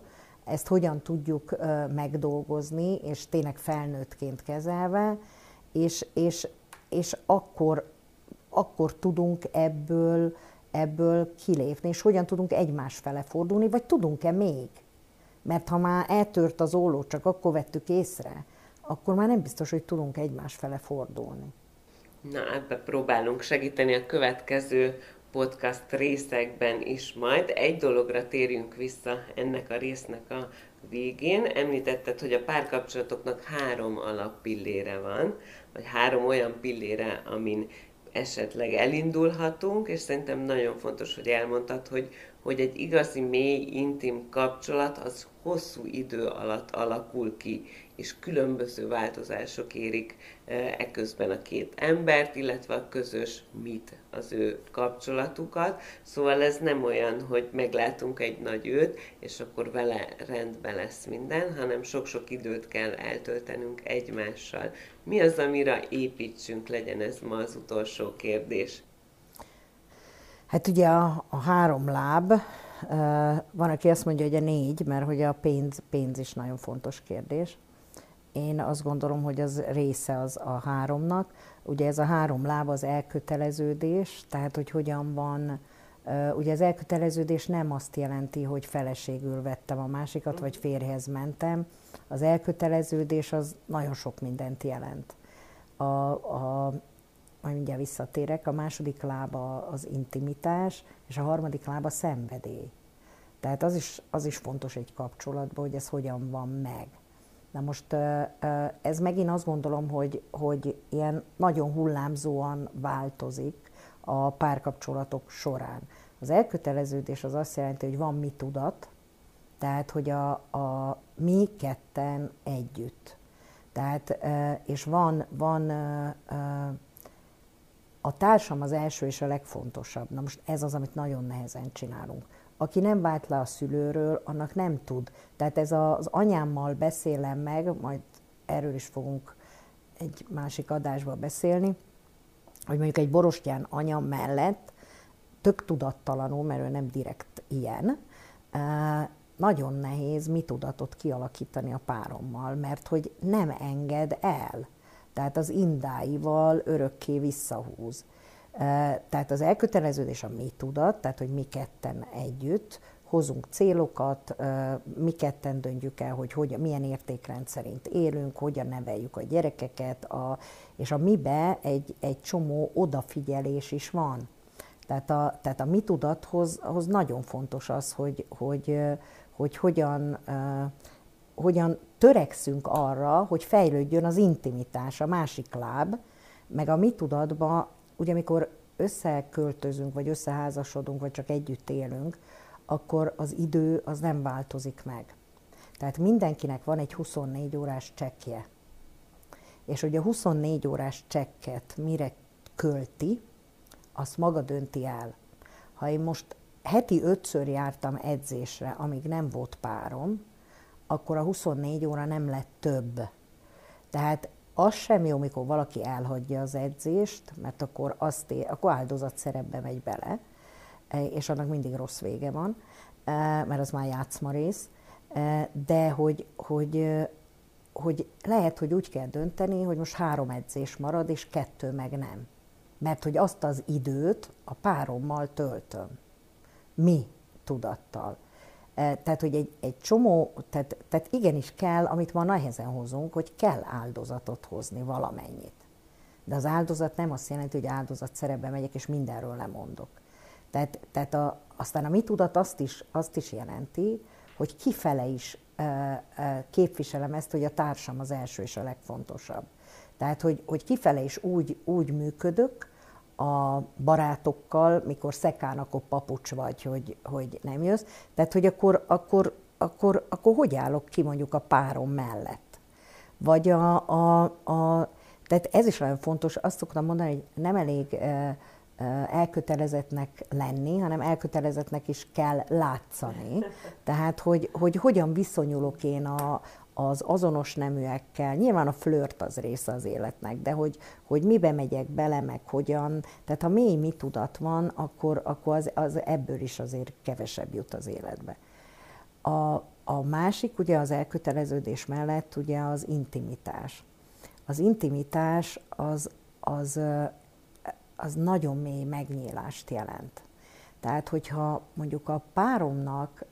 ezt hogyan tudjuk megdolgozni, és tényleg felnőttként kezelve, és, és, és akkor, akkor tudunk ebből, ebből kilépni, és hogyan tudunk egymás fele fordulni, vagy tudunk-e még? Mert ha már eltört az óló, csak akkor vettük észre, akkor már nem biztos, hogy tudunk egymás fele fordulni. Na, ebbe próbálunk segíteni a következő podcast részekben is majd. Egy dologra térjünk vissza ennek a résznek a végén. Említetted, hogy a párkapcsolatoknak három alappillére van, vagy három olyan pillére, amin esetleg elindulhatunk, és szerintem nagyon fontos, hogy elmondtad, hogy, hogy egy igazi mély, intim kapcsolat az hosszú idő alatt alakul ki, és különböző változások érik eközben a két embert, illetve a közös mit, az ő kapcsolatukat. Szóval ez nem olyan, hogy meglátunk egy nagy őt, és akkor vele rendben lesz minden, hanem sok-sok időt kell eltöltenünk egymással. Mi az, amire építsünk, legyen ez ma az utolsó kérdés? Hát ugye a, a három láb, van, aki azt mondja, hogy a négy, mert hogy a pénz, pénz is nagyon fontos kérdés. Én azt gondolom, hogy az része az a háromnak. Ugye ez a három láb az elköteleződés, tehát hogy hogyan van, ugye az elköteleződés nem azt jelenti, hogy feleségül vettem a másikat, vagy férhez mentem. Az elköteleződés az nagyon sok mindent jelent. A, a, majd mindjárt visszatérek, a második lába az intimitás, és a harmadik lába szenvedély. Tehát az is, az is fontos egy kapcsolatban, hogy ez hogyan van meg. Na most ez megint azt gondolom, hogy, hogy ilyen nagyon hullámzóan változik a párkapcsolatok során. Az elköteleződés az azt jelenti, hogy van mi tudat, tehát hogy a, a mi ketten együtt. Tehát, és van, van a társam az első és a legfontosabb. Na most ez az, amit nagyon nehezen csinálunk. Aki nem vált le a szülőről, annak nem tud. Tehát ez az anyámmal beszélem meg, majd erről is fogunk egy másik adásban beszélni, hogy mondjuk egy borostyán anya mellett, tök tudattalanul, mert ő nem direkt ilyen, nagyon nehéz mi tudatot kialakítani a párommal, mert hogy nem enged el tehát az indáival örökké visszahúz. Tehát az elköteleződés a mi tudat, tehát hogy mi ketten együtt hozunk célokat, mi ketten döntjük el, hogy, hogy milyen értékrend szerint élünk, hogyan neveljük a gyerekeket, a, és a mibe egy, egy csomó odafigyelés is van. Tehát a, tehát a mi tudathoz ahhoz nagyon fontos az, hogy, hogy, hogy hogyan, hogyan törekszünk arra, hogy fejlődjön az intimitás, a másik láb, meg a mi tudatba, ugye amikor összeköltözünk, vagy összeházasodunk, vagy csak együtt élünk, akkor az idő az nem változik meg. Tehát mindenkinek van egy 24 órás csekje. és hogy a 24 órás csekket mire költi, azt maga dönti el. Ha én most heti ötször jártam edzésre, amíg nem volt párom, akkor a 24 óra nem lett több. Tehát az sem jó, mikor valaki elhagyja az edzést, mert akkor, azt ér, akkor áldozat szerepbe megy bele, és annak mindig rossz vége van, mert az már játszma rész. De hogy, hogy, hogy lehet, hogy úgy kell dönteni, hogy most három edzés marad, és kettő meg nem. Mert hogy azt az időt a párommal töltöm. Mi tudattal. Tehát, hogy egy, egy csomó, tehát, tehát igenis kell, amit ma nehezen hozunk, hogy kell áldozatot hozni valamennyit. De az áldozat nem azt jelenti, hogy áldozat szerepbe megyek, és mindenről lemondok. Tehát, tehát a, aztán a mi tudat azt is, azt is jelenti, hogy kifele is e, e, képviselem ezt, hogy a társam az első és a legfontosabb. Tehát, hogy, hogy kifele is úgy, úgy működök, a barátokkal, mikor szekán, akkor papucs vagy, hogy, hogy nem jössz. Tehát, hogy akkor, akkor, akkor, akkor hogy állok ki mondjuk a párom mellett? Vagy a, a, a tehát ez is nagyon fontos, azt szoktam mondani, hogy nem elég elkötelezettnek lenni, hanem elkötelezettnek is kell látszani. Tehát, hogy, hogy hogyan viszonyulok én a, az azonos neműekkel, nyilván a flört az része az életnek, de hogy, hogy mibe megyek bele, meg hogyan, tehát ha mély mi tudat van, akkor, akkor az, az ebből is azért kevesebb jut az életbe. A, a másik ugye az elköteleződés mellett ugye az intimitás. Az intimitás az, az, az nagyon mély megnyílást jelent. Tehát, hogyha mondjuk a páromnak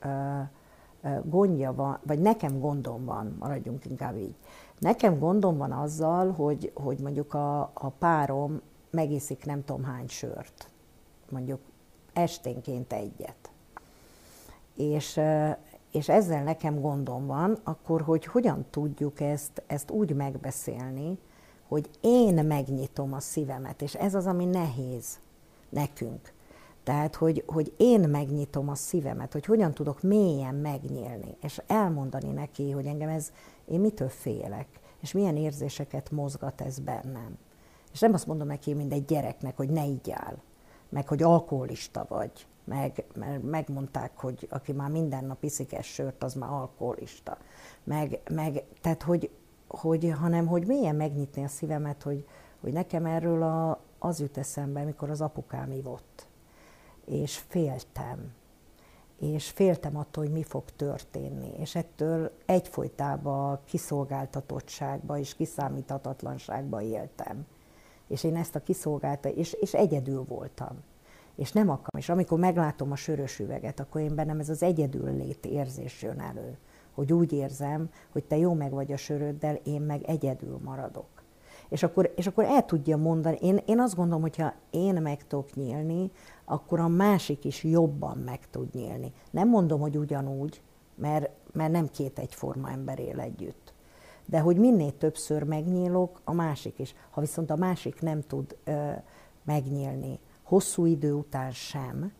gondja van, vagy nekem gondom van, maradjunk inkább így. Nekem gondom van azzal, hogy, hogy mondjuk a, a párom megiszik nem tudom hány sört. Mondjuk esténként egyet. És, és ezzel nekem gondom van, akkor hogy hogyan tudjuk ezt, ezt úgy megbeszélni, hogy én megnyitom a szívemet, és ez az, ami nehéz nekünk. Tehát, hogy, hogy én megnyitom a szívemet, hogy hogyan tudok mélyen megnyílni, és elmondani neki, hogy engem ez, én mitől félek, és milyen érzéseket mozgat ez bennem. És nem azt mondom neki, mint egy gyereknek, hogy ne áll, meg hogy alkoholista vagy, meg, mert megmondták, hogy aki már minden nap iszik egy sört, az már alkoholista. Meg, meg tehát, hogy, hogy, hanem hogy mélyen megnyitni a szívemet, hogy, hogy nekem erről a, az jut eszembe, mikor az apukám ivott és féltem. És féltem attól, hogy mi fog történni. És ettől egyfolytában kiszolgáltatottságba és kiszámíthatatlanságba éltem. És én ezt a kiszolgálta, és, és egyedül voltam. És nem akar. És amikor meglátom a sörös üveget, akkor én bennem ez az egyedül lét érzés jön elő. Hogy úgy érzem, hogy te jó meg vagy a söröddel, én meg egyedül maradok. És akkor, és akkor el tudja mondani, én, én azt gondolom, hogyha én meg tudok nyílni, akkor a másik is jobban meg tud nyílni. Nem mondom, hogy ugyanúgy, mert, mert nem két egyforma ember él együtt. De hogy minél többször megnyílok, a másik is. Ha viszont a másik nem tud ö, megnyílni, hosszú idő után sem,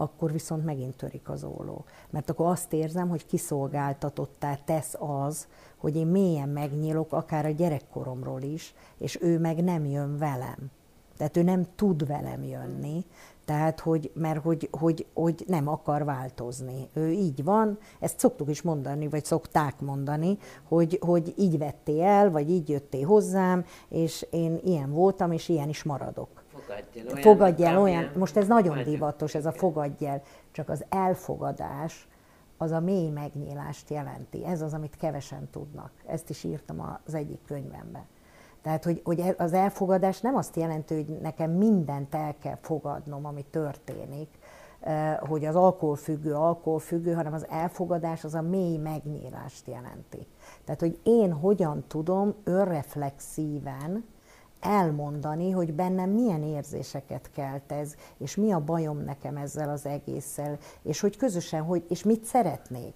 akkor viszont megint törik az óló. Mert akkor azt érzem, hogy kiszolgáltatottá tesz az, hogy én mélyen megnyílok, akár a gyerekkoromról is, és ő meg nem jön velem. Tehát ő nem tud velem jönni, tehát, hogy, mert hogy, hogy, hogy nem akar változni. Ő így van, ezt szoktuk is mondani, vagy szokták mondani, hogy, hogy így vettél el, vagy így jöttél hozzám, és én ilyen voltam, és ilyen is maradok. Fogadj el olyan. Fogadj el olyan. Most ez nagyon divatos, ez a fogadj el. Csak az elfogadás, az a mély megnyílást jelenti. Ez az, amit kevesen tudnak. Ezt is írtam az egyik könyvemben. Tehát, hogy, hogy az elfogadás nem azt jelenti, hogy nekem mindent el kell fogadnom, ami történik, hogy az alkoholfüggő, alkoholfüggő, hanem az elfogadás az a mély megnyílást jelenti. Tehát, hogy én hogyan tudom önreflexíven elmondani, hogy bennem milyen érzéseket kelt ez, és mi a bajom nekem ezzel az egésszel, és hogy közösen, hogy, és mit szeretnék.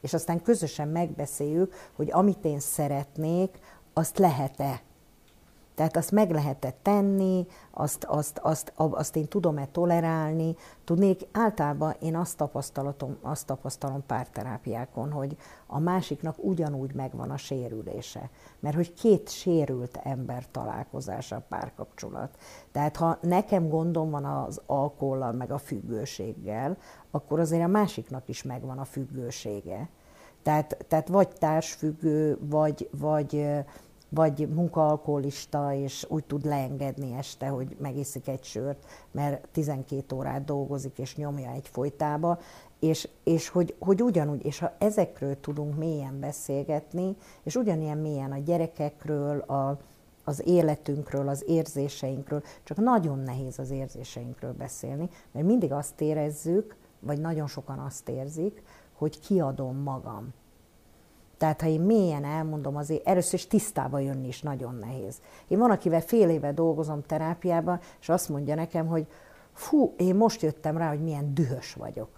És aztán közösen megbeszéljük, hogy amit én szeretnék, azt lehet-e Tehát azt meg lehet-e tenni, azt, azt, azt, azt én tudom-e tolerálni. Tudnék, általában én azt, tapasztalatom, azt tapasztalom párterápiákon, hogy a másiknak ugyanúgy megvan a sérülése. Mert hogy két sérült ember találkozása a párkapcsolat. Tehát ha nekem gondom van az alkollal, meg a függőséggel, akkor azért a másiknak is megvan a függősége. Tehát, tehát vagy társfüggő, vagy, vagy vagy munkaalkoholista, és úgy tud leengedni este, hogy megiszik egy sört, mert 12 órát dolgozik, és nyomja egy folytába, és, és hogy, hogy ugyanúgy, és ha ezekről tudunk mélyen beszélgetni, és ugyanilyen mélyen a gyerekekről, a, az életünkről, az érzéseinkről, csak nagyon nehéz az érzéseinkről beszélni, mert mindig azt érezzük, vagy nagyon sokan azt érzik, hogy kiadom magam tehát ha én mélyen elmondom, azért először is tisztába jönni is nagyon nehéz. Én van, akivel fél éve dolgozom terápiában, és azt mondja nekem, hogy fú, én most jöttem rá, hogy milyen dühös vagyok.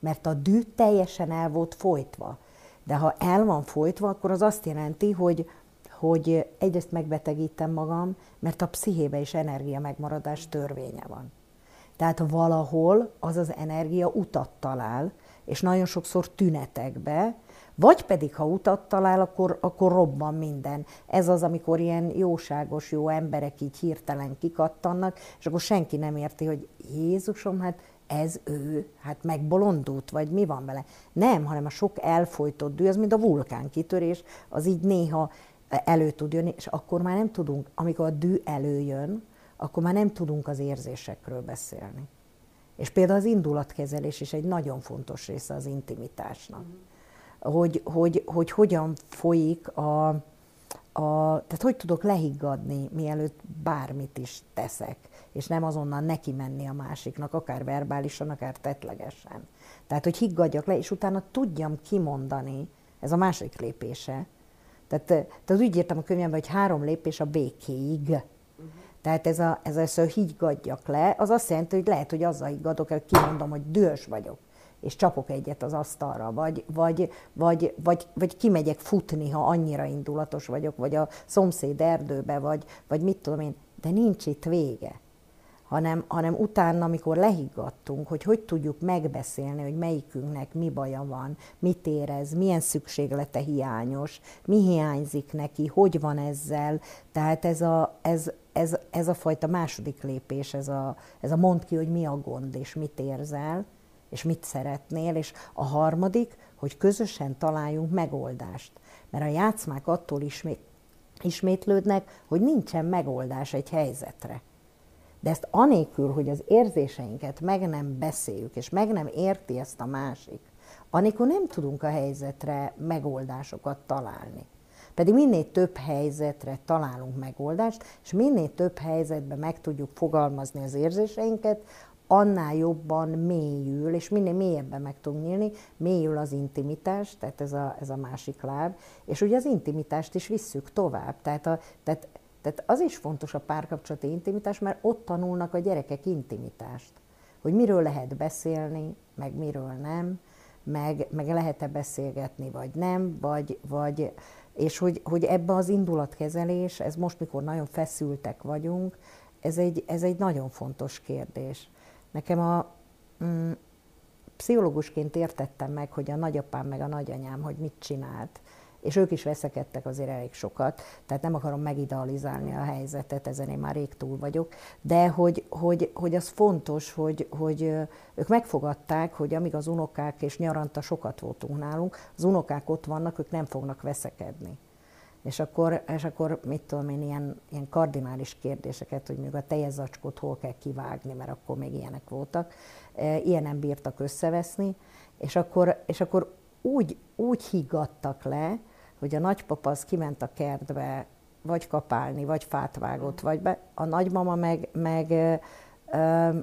Mert a dű teljesen el volt folytva. De ha el van folytva, akkor az azt jelenti, hogy, hogy egyrészt megbetegítem magam, mert a pszichébe is energia megmaradás törvénye van. Tehát valahol az az energia utat talál, és nagyon sokszor tünetekbe, vagy pedig, ha utat talál, akkor, akkor robban minden. Ez az, amikor ilyen jóságos, jó emberek így hirtelen kikattannak, és akkor senki nem érti, hogy Jézusom, hát ez ő, hát megbolondult, vagy mi van vele. Nem, hanem a sok elfolytott dű, az mint a vulkánkitörés, az így néha elő tud jönni, és akkor már nem tudunk, amikor a dű előjön, akkor már nem tudunk az érzésekről beszélni. És például az indulatkezelés is egy nagyon fontos része az intimitásnak. Mm hogy, hogy, hogy hogyan folyik a, a, tehát hogy tudok lehiggadni, mielőtt bármit is teszek, és nem azonnal neki menni a másiknak, akár verbálisan, akár tetlegesen. Tehát, hogy higgadjak le, és utána tudjam kimondani, ez a másik lépése. Tehát, tehát úgy írtam a könyvemben, hogy három lépés a békéig. Tehát ez a, ez a, ez higgadjak le, az azt jelenti, hogy lehet, hogy azzal higgadok, hogy kimondom, hogy dühös vagyok és csapok egyet az asztalra, vagy, vagy, vagy, vagy, vagy kimegyek futni, ha annyira indulatos vagyok, vagy a szomszéd erdőbe, vagy, vagy mit tudom én, de nincs itt vége. Hanem, hanem utána, amikor lehiggadtunk, hogy hogy tudjuk megbeszélni, hogy melyikünknek mi baja van, mit érez, milyen szükséglete hiányos, mi hiányzik neki, hogy van ezzel. Tehát ez a, ez, ez, ez a fajta második lépés, ez a, ez a mond ki, hogy mi a gond, és mit érzel, és mit szeretnél, és a harmadik, hogy közösen találjunk megoldást. Mert a játszmák attól ismét, ismétlődnek, hogy nincsen megoldás egy helyzetre. De ezt anélkül, hogy az érzéseinket meg nem beszéljük, és meg nem érti ezt a másik, anélkül nem tudunk a helyzetre megoldásokat találni. Pedig minél több helyzetre találunk megoldást, és minél több helyzetben meg tudjuk fogalmazni az érzéseinket, annál jobban mélyül, és minél mélyebben meg tudunk nyílni, mélyül az intimitás, tehát ez a, ez a másik láb, és ugye az intimitást is visszük tovább. Tehát, a, tehát, tehát az is fontos a párkapcsolati intimitás, mert ott tanulnak a gyerekek intimitást. Hogy miről lehet beszélni, meg miről nem, meg, meg lehet-e beszélgetni, vagy nem, vagy, vagy és hogy, hogy ebbe az indulatkezelés, ez most, mikor nagyon feszültek vagyunk, ez egy, ez egy nagyon fontos kérdés. Nekem a mm, pszichológusként értettem meg, hogy a nagyapám meg a nagyanyám, hogy mit csinált, és ők is veszekedtek azért elég sokat, tehát nem akarom megidealizálni a helyzetet, ezen én már rég túl vagyok, de hogy, hogy, hogy az fontos, hogy, hogy ők megfogadták, hogy amíg az unokák és nyaranta sokat voltunk nálunk, az unokák ott vannak, ők nem fognak veszekedni. És akkor, és akkor mit tudom én, ilyen, ilyen kardinális kérdéseket, hogy még a tejezacskót hol kell kivágni, mert akkor még ilyenek voltak, e, ilyen nem bírtak összeveszni, és akkor, és akkor úgy, úgy higgadtak le, hogy a nagypapa az kiment a kertbe, vagy kapálni, vagy fát vágott, vagy be. A nagymama meg, meg ö,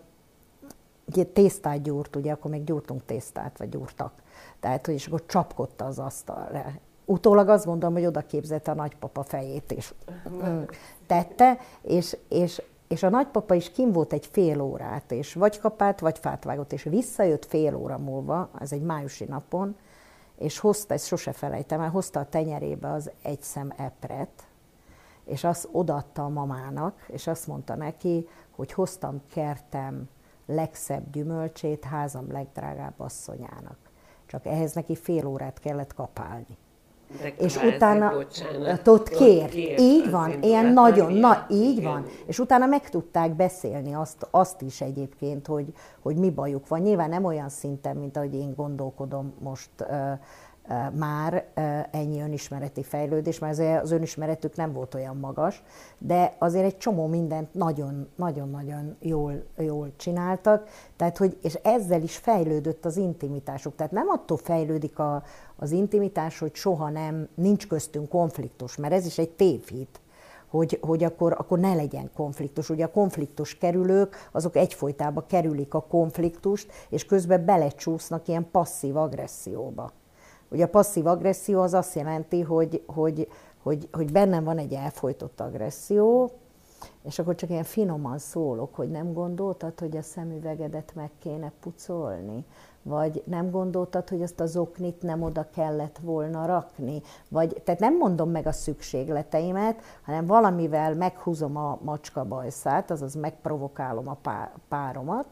ugye tésztát gyúrt, ugye akkor még gyúrtunk tésztát, vagy gyúrtak. Tehát, hogy és akkor csapkodta az asztalra. Utólag azt gondolom, hogy oda képzelte a nagypapa fejét, és tette, és, és, és a nagypapa is kim volt egy fél órát, és vagy kapált, vagy fát vágott, és visszajött fél óra múlva, ez egy májusi napon, és hozta, ezt sose felejtem el, hozta a tenyerébe az egy szem epret, és azt odaadta a mamának, és azt mondta neki, hogy hoztam kertem legszebb gyümölcsét házam legdrágább asszonyának. Csak ehhez neki fél órát kellett kapálni. De És kvázi, utána ott kér. kért Így az van, ilyen nagyon, na így igen. van. És utána meg tudták beszélni azt, azt is egyébként, hogy, hogy mi bajuk van. Nyilván nem olyan szinten, mint ahogy én gondolkodom most már ennyi önismereti fejlődés, mert azért az önismeretük nem volt olyan magas, de azért egy csomó mindent nagyon-nagyon jól, jól csináltak, tehát hogy, és ezzel is fejlődött az intimitásuk. Tehát nem attól fejlődik a, az intimitás, hogy soha nem, nincs köztünk konfliktus, mert ez is egy tévhit hogy, hogy akkor, akkor ne legyen konfliktus. Ugye a konfliktus kerülők, azok egyfolytában kerülik a konfliktust, és közben belecsúsznak ilyen passzív agresszióba. Ugye a passzív agresszió az azt jelenti, hogy, hogy, hogy, hogy bennem van egy elfolytott agresszió, és akkor csak ilyen finoman szólok, hogy nem gondoltad, hogy a szemüvegedet meg kéne pucolni? Vagy nem gondoltad, hogy azt az oknit nem oda kellett volna rakni? Vagy, tehát nem mondom meg a szükségleteimet, hanem valamivel meghúzom a macska bajszát, azaz megprovokálom a pá- páromat,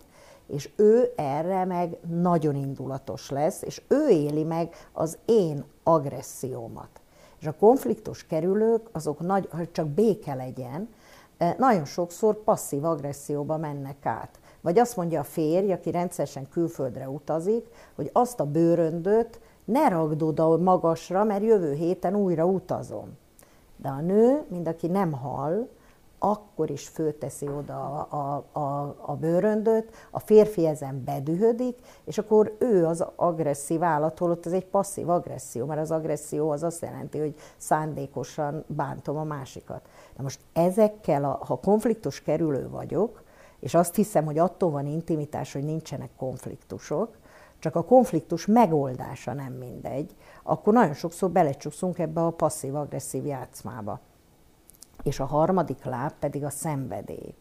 és ő erre meg nagyon indulatos lesz, és ő éli meg az én agressziómat. És a konfliktus kerülők, azok nagy, hogy csak béke legyen, eh, nagyon sokszor passzív agresszióba mennek át. Vagy azt mondja a férj, aki rendszeresen külföldre utazik, hogy azt a bőröndöt ne ragd oda magasra, mert jövő héten újra utazom. De a nő, mind aki nem hall, akkor is fölteszi oda a, a, a, a bőröndöt, a férfi ezen bedühödik, és akkor ő az agresszív állat, holott ez egy passzív agresszió, mert az agresszió az azt jelenti, hogy szándékosan bántom a másikat. Na most ezekkel, a, ha konfliktus kerülő vagyok, és azt hiszem, hogy attól van intimitás, hogy nincsenek konfliktusok, csak a konfliktus megoldása nem mindegy, akkor nagyon sokszor belecsúszunk ebbe a passzív-agresszív játszmába. És a harmadik láb pedig a szenvedély.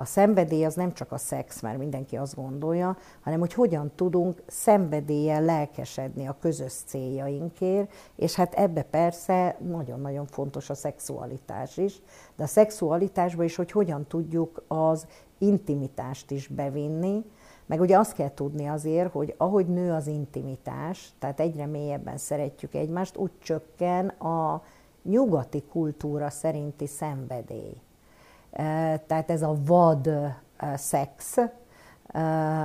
A szenvedély az nem csak a szex, mert mindenki azt gondolja, hanem hogy hogyan tudunk szenvedéllyel lelkesedni a közös céljainkért, és hát ebbe persze nagyon-nagyon fontos a szexualitás is, de a szexualitásban is, hogy hogyan tudjuk az intimitást is bevinni, meg ugye azt kell tudni azért, hogy ahogy nő az intimitás, tehát egyre mélyebben szeretjük egymást, úgy csökken a nyugati kultúra szerinti szenvedély. Eh, Tehát ez a vad szex,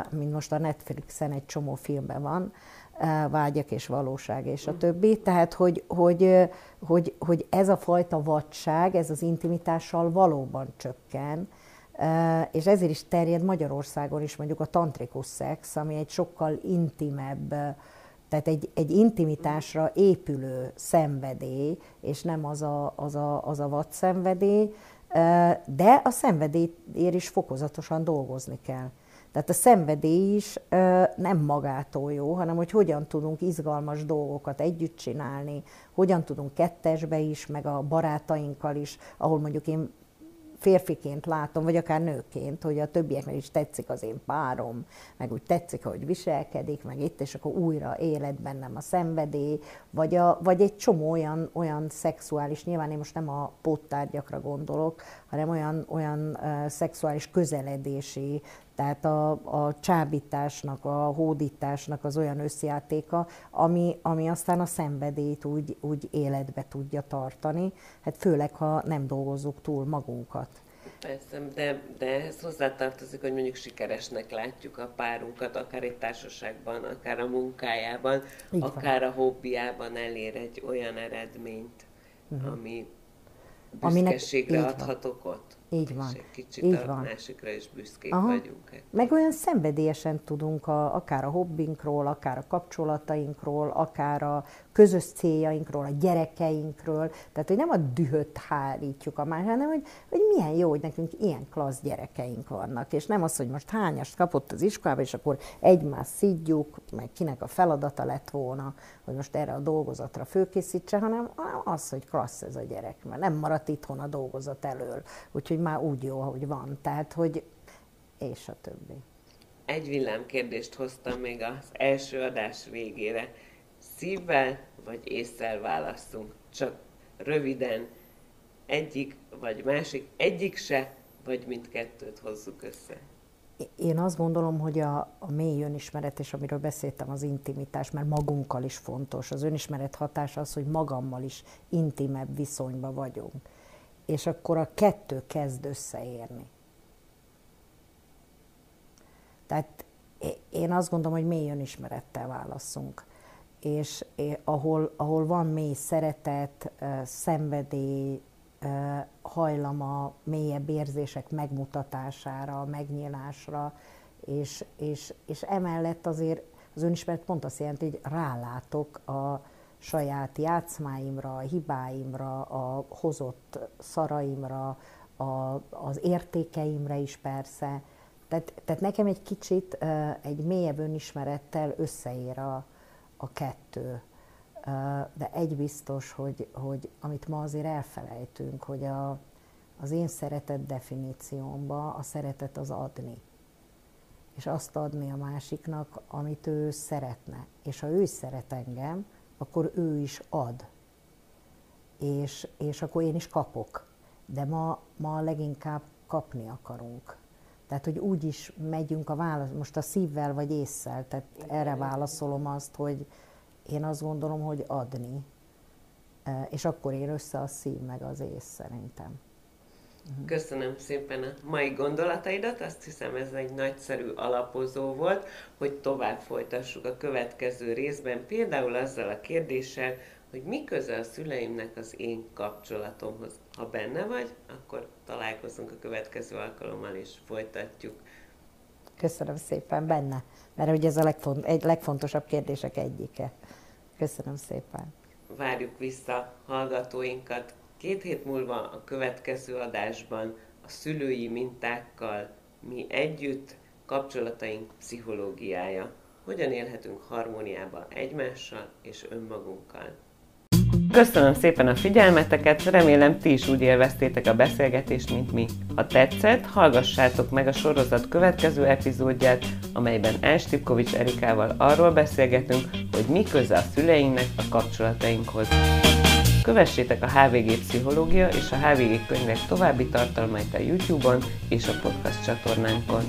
mint most a Netflixen egy csomó filmben van, vágyak és valóság és a többi. Tehát, hogy, hogy, hogy, hogy ez a fajta vadság, ez az intimitással valóban csökken, és ezért is terjed Magyarországon is mondjuk a tantrikus szex, ami egy sokkal intimebb, tehát egy, egy intimitásra épülő szenvedély, és nem az a, az a, az a vad szenvedély, de a szenvedélyért is fokozatosan dolgozni kell. Tehát a szenvedély is ö, nem magától jó, hanem hogy hogyan tudunk izgalmas dolgokat együtt csinálni, hogyan tudunk kettesbe is, meg a barátainkkal is, ahol mondjuk én férfiként látom, vagy akár nőként, hogy a többieknek is tetszik az én párom, meg úgy tetszik, hogy viselkedik, meg itt, és akkor újra élet bennem a szenvedély, vagy, a, vagy egy csomó olyan, olyan szexuális, nyilván én most nem a póttárgyakra gondolok, hanem olyan, olyan uh, szexuális közeledési, tehát a, a csábításnak, a hódításnak az olyan összjátéka, ami, ami aztán a szenvedélyt úgy, úgy életbe tudja tartani, hát főleg, ha nem dolgozzuk túl magunkat. Persze, de, de ehhez hozzátartozik, hogy mondjuk sikeresnek látjuk a párunkat, akár egy társaságban, akár a munkájában, Így van. akár a hobbiában elér egy olyan eredményt, Mhm. ami Aminek- büszkeségre van. adhat okot. Így van. És egy kicsit Így a van. másikra is büszkék Aha. vagyunk. hát. Meg olyan szenvedélyesen tudunk a, akár a hobbinkról, akár a kapcsolatainkról, akár a közös céljainkról, a gyerekeinkről. Tehát, hogy nem a dühöt hárítjuk a más, hanem hogy, hogy milyen jó, hogy nekünk ilyen klassz gyerekeink vannak. És nem az, hogy most hányast kapott az iskolába, és akkor egymást szidjuk, meg kinek a feladata lett volna, hogy most erre a dolgozatra főkészítse, hanem az, hogy klassz ez a gyerek, mert nem maradt itthon a dolgozat elől. Úgyhogy már úgy jó, ahogy van. Tehát, hogy és a többi. Egy villámkérdést hoztam még az első adás végére. Szívvel vagy észszel választunk? Csak röviden egyik vagy másik, egyik se, vagy mindkettőt hozzuk össze? Én azt gondolom, hogy a, a mély önismeret, és amiről beszéltem, az intimitás, mert magunkkal is fontos. Az önismeret hatása az, hogy magammal is intimebb viszonyban vagyunk. És akkor a kettő kezd összeérni. Tehát én azt gondolom, hogy mély önismerettel válaszunk. És ahol, ahol van mély szeretet, szenvedély, hajlama mélyebb érzések megmutatására, megnyilásra, és, és, és emellett azért az önismeret pont azt jelenti, hogy rálátok a saját játszmáimra, a hibáimra, a hozott szaraimra, a, az értékeimre is persze. Tehát, tehát nekem egy kicsit egy mélyebb önismerettel összeér a, a kettő de egy biztos, hogy, hogy amit ma azért elfelejtünk, hogy a, az én szeretet definíciómba a szeretet az adni. És azt adni a másiknak, amit ő szeretne. És ha ő is szeret engem, akkor ő is ad. És, és akkor én is kapok. De ma, ma leginkább kapni akarunk. Tehát, hogy úgy is megyünk a válasz, most a szívvel vagy észszel, tehát erre válaszolom azt, hogy, én azt gondolom, hogy adni, és akkor ér össze a szív meg az ész szerintem. Mhm. Köszönöm szépen a mai gondolataidat, azt hiszem ez egy nagyszerű alapozó volt, hogy tovább folytassuk a következő részben, például azzal a kérdéssel, hogy mi köze a szüleimnek az én kapcsolatomhoz. Ha benne vagy, akkor találkozunk a következő alkalommal, és folytatjuk. Köszönöm szépen, benne, mert ugye ez a legfont, egy legfontosabb kérdések egyike. Köszönöm szépen. Várjuk vissza hallgatóinkat két hét múlva a következő adásban a szülői mintákkal mi együtt kapcsolataink pszichológiája. Hogyan élhetünk harmóniában egymással és önmagunkkal. Köszönöm szépen a figyelmeteket, remélem ti is úgy élveztétek a beszélgetést, mint mi. Ha tetszett, hallgassátok meg a sorozat következő epizódját, amelyben Elstipkovics Erikával arról beszélgetünk, hogy mi köze a szüleinknek a kapcsolatainkhoz. Kövessétek a HVG Pszichológia és a HVG könyvek további tartalmait a YouTube-on és a podcast csatornánkon.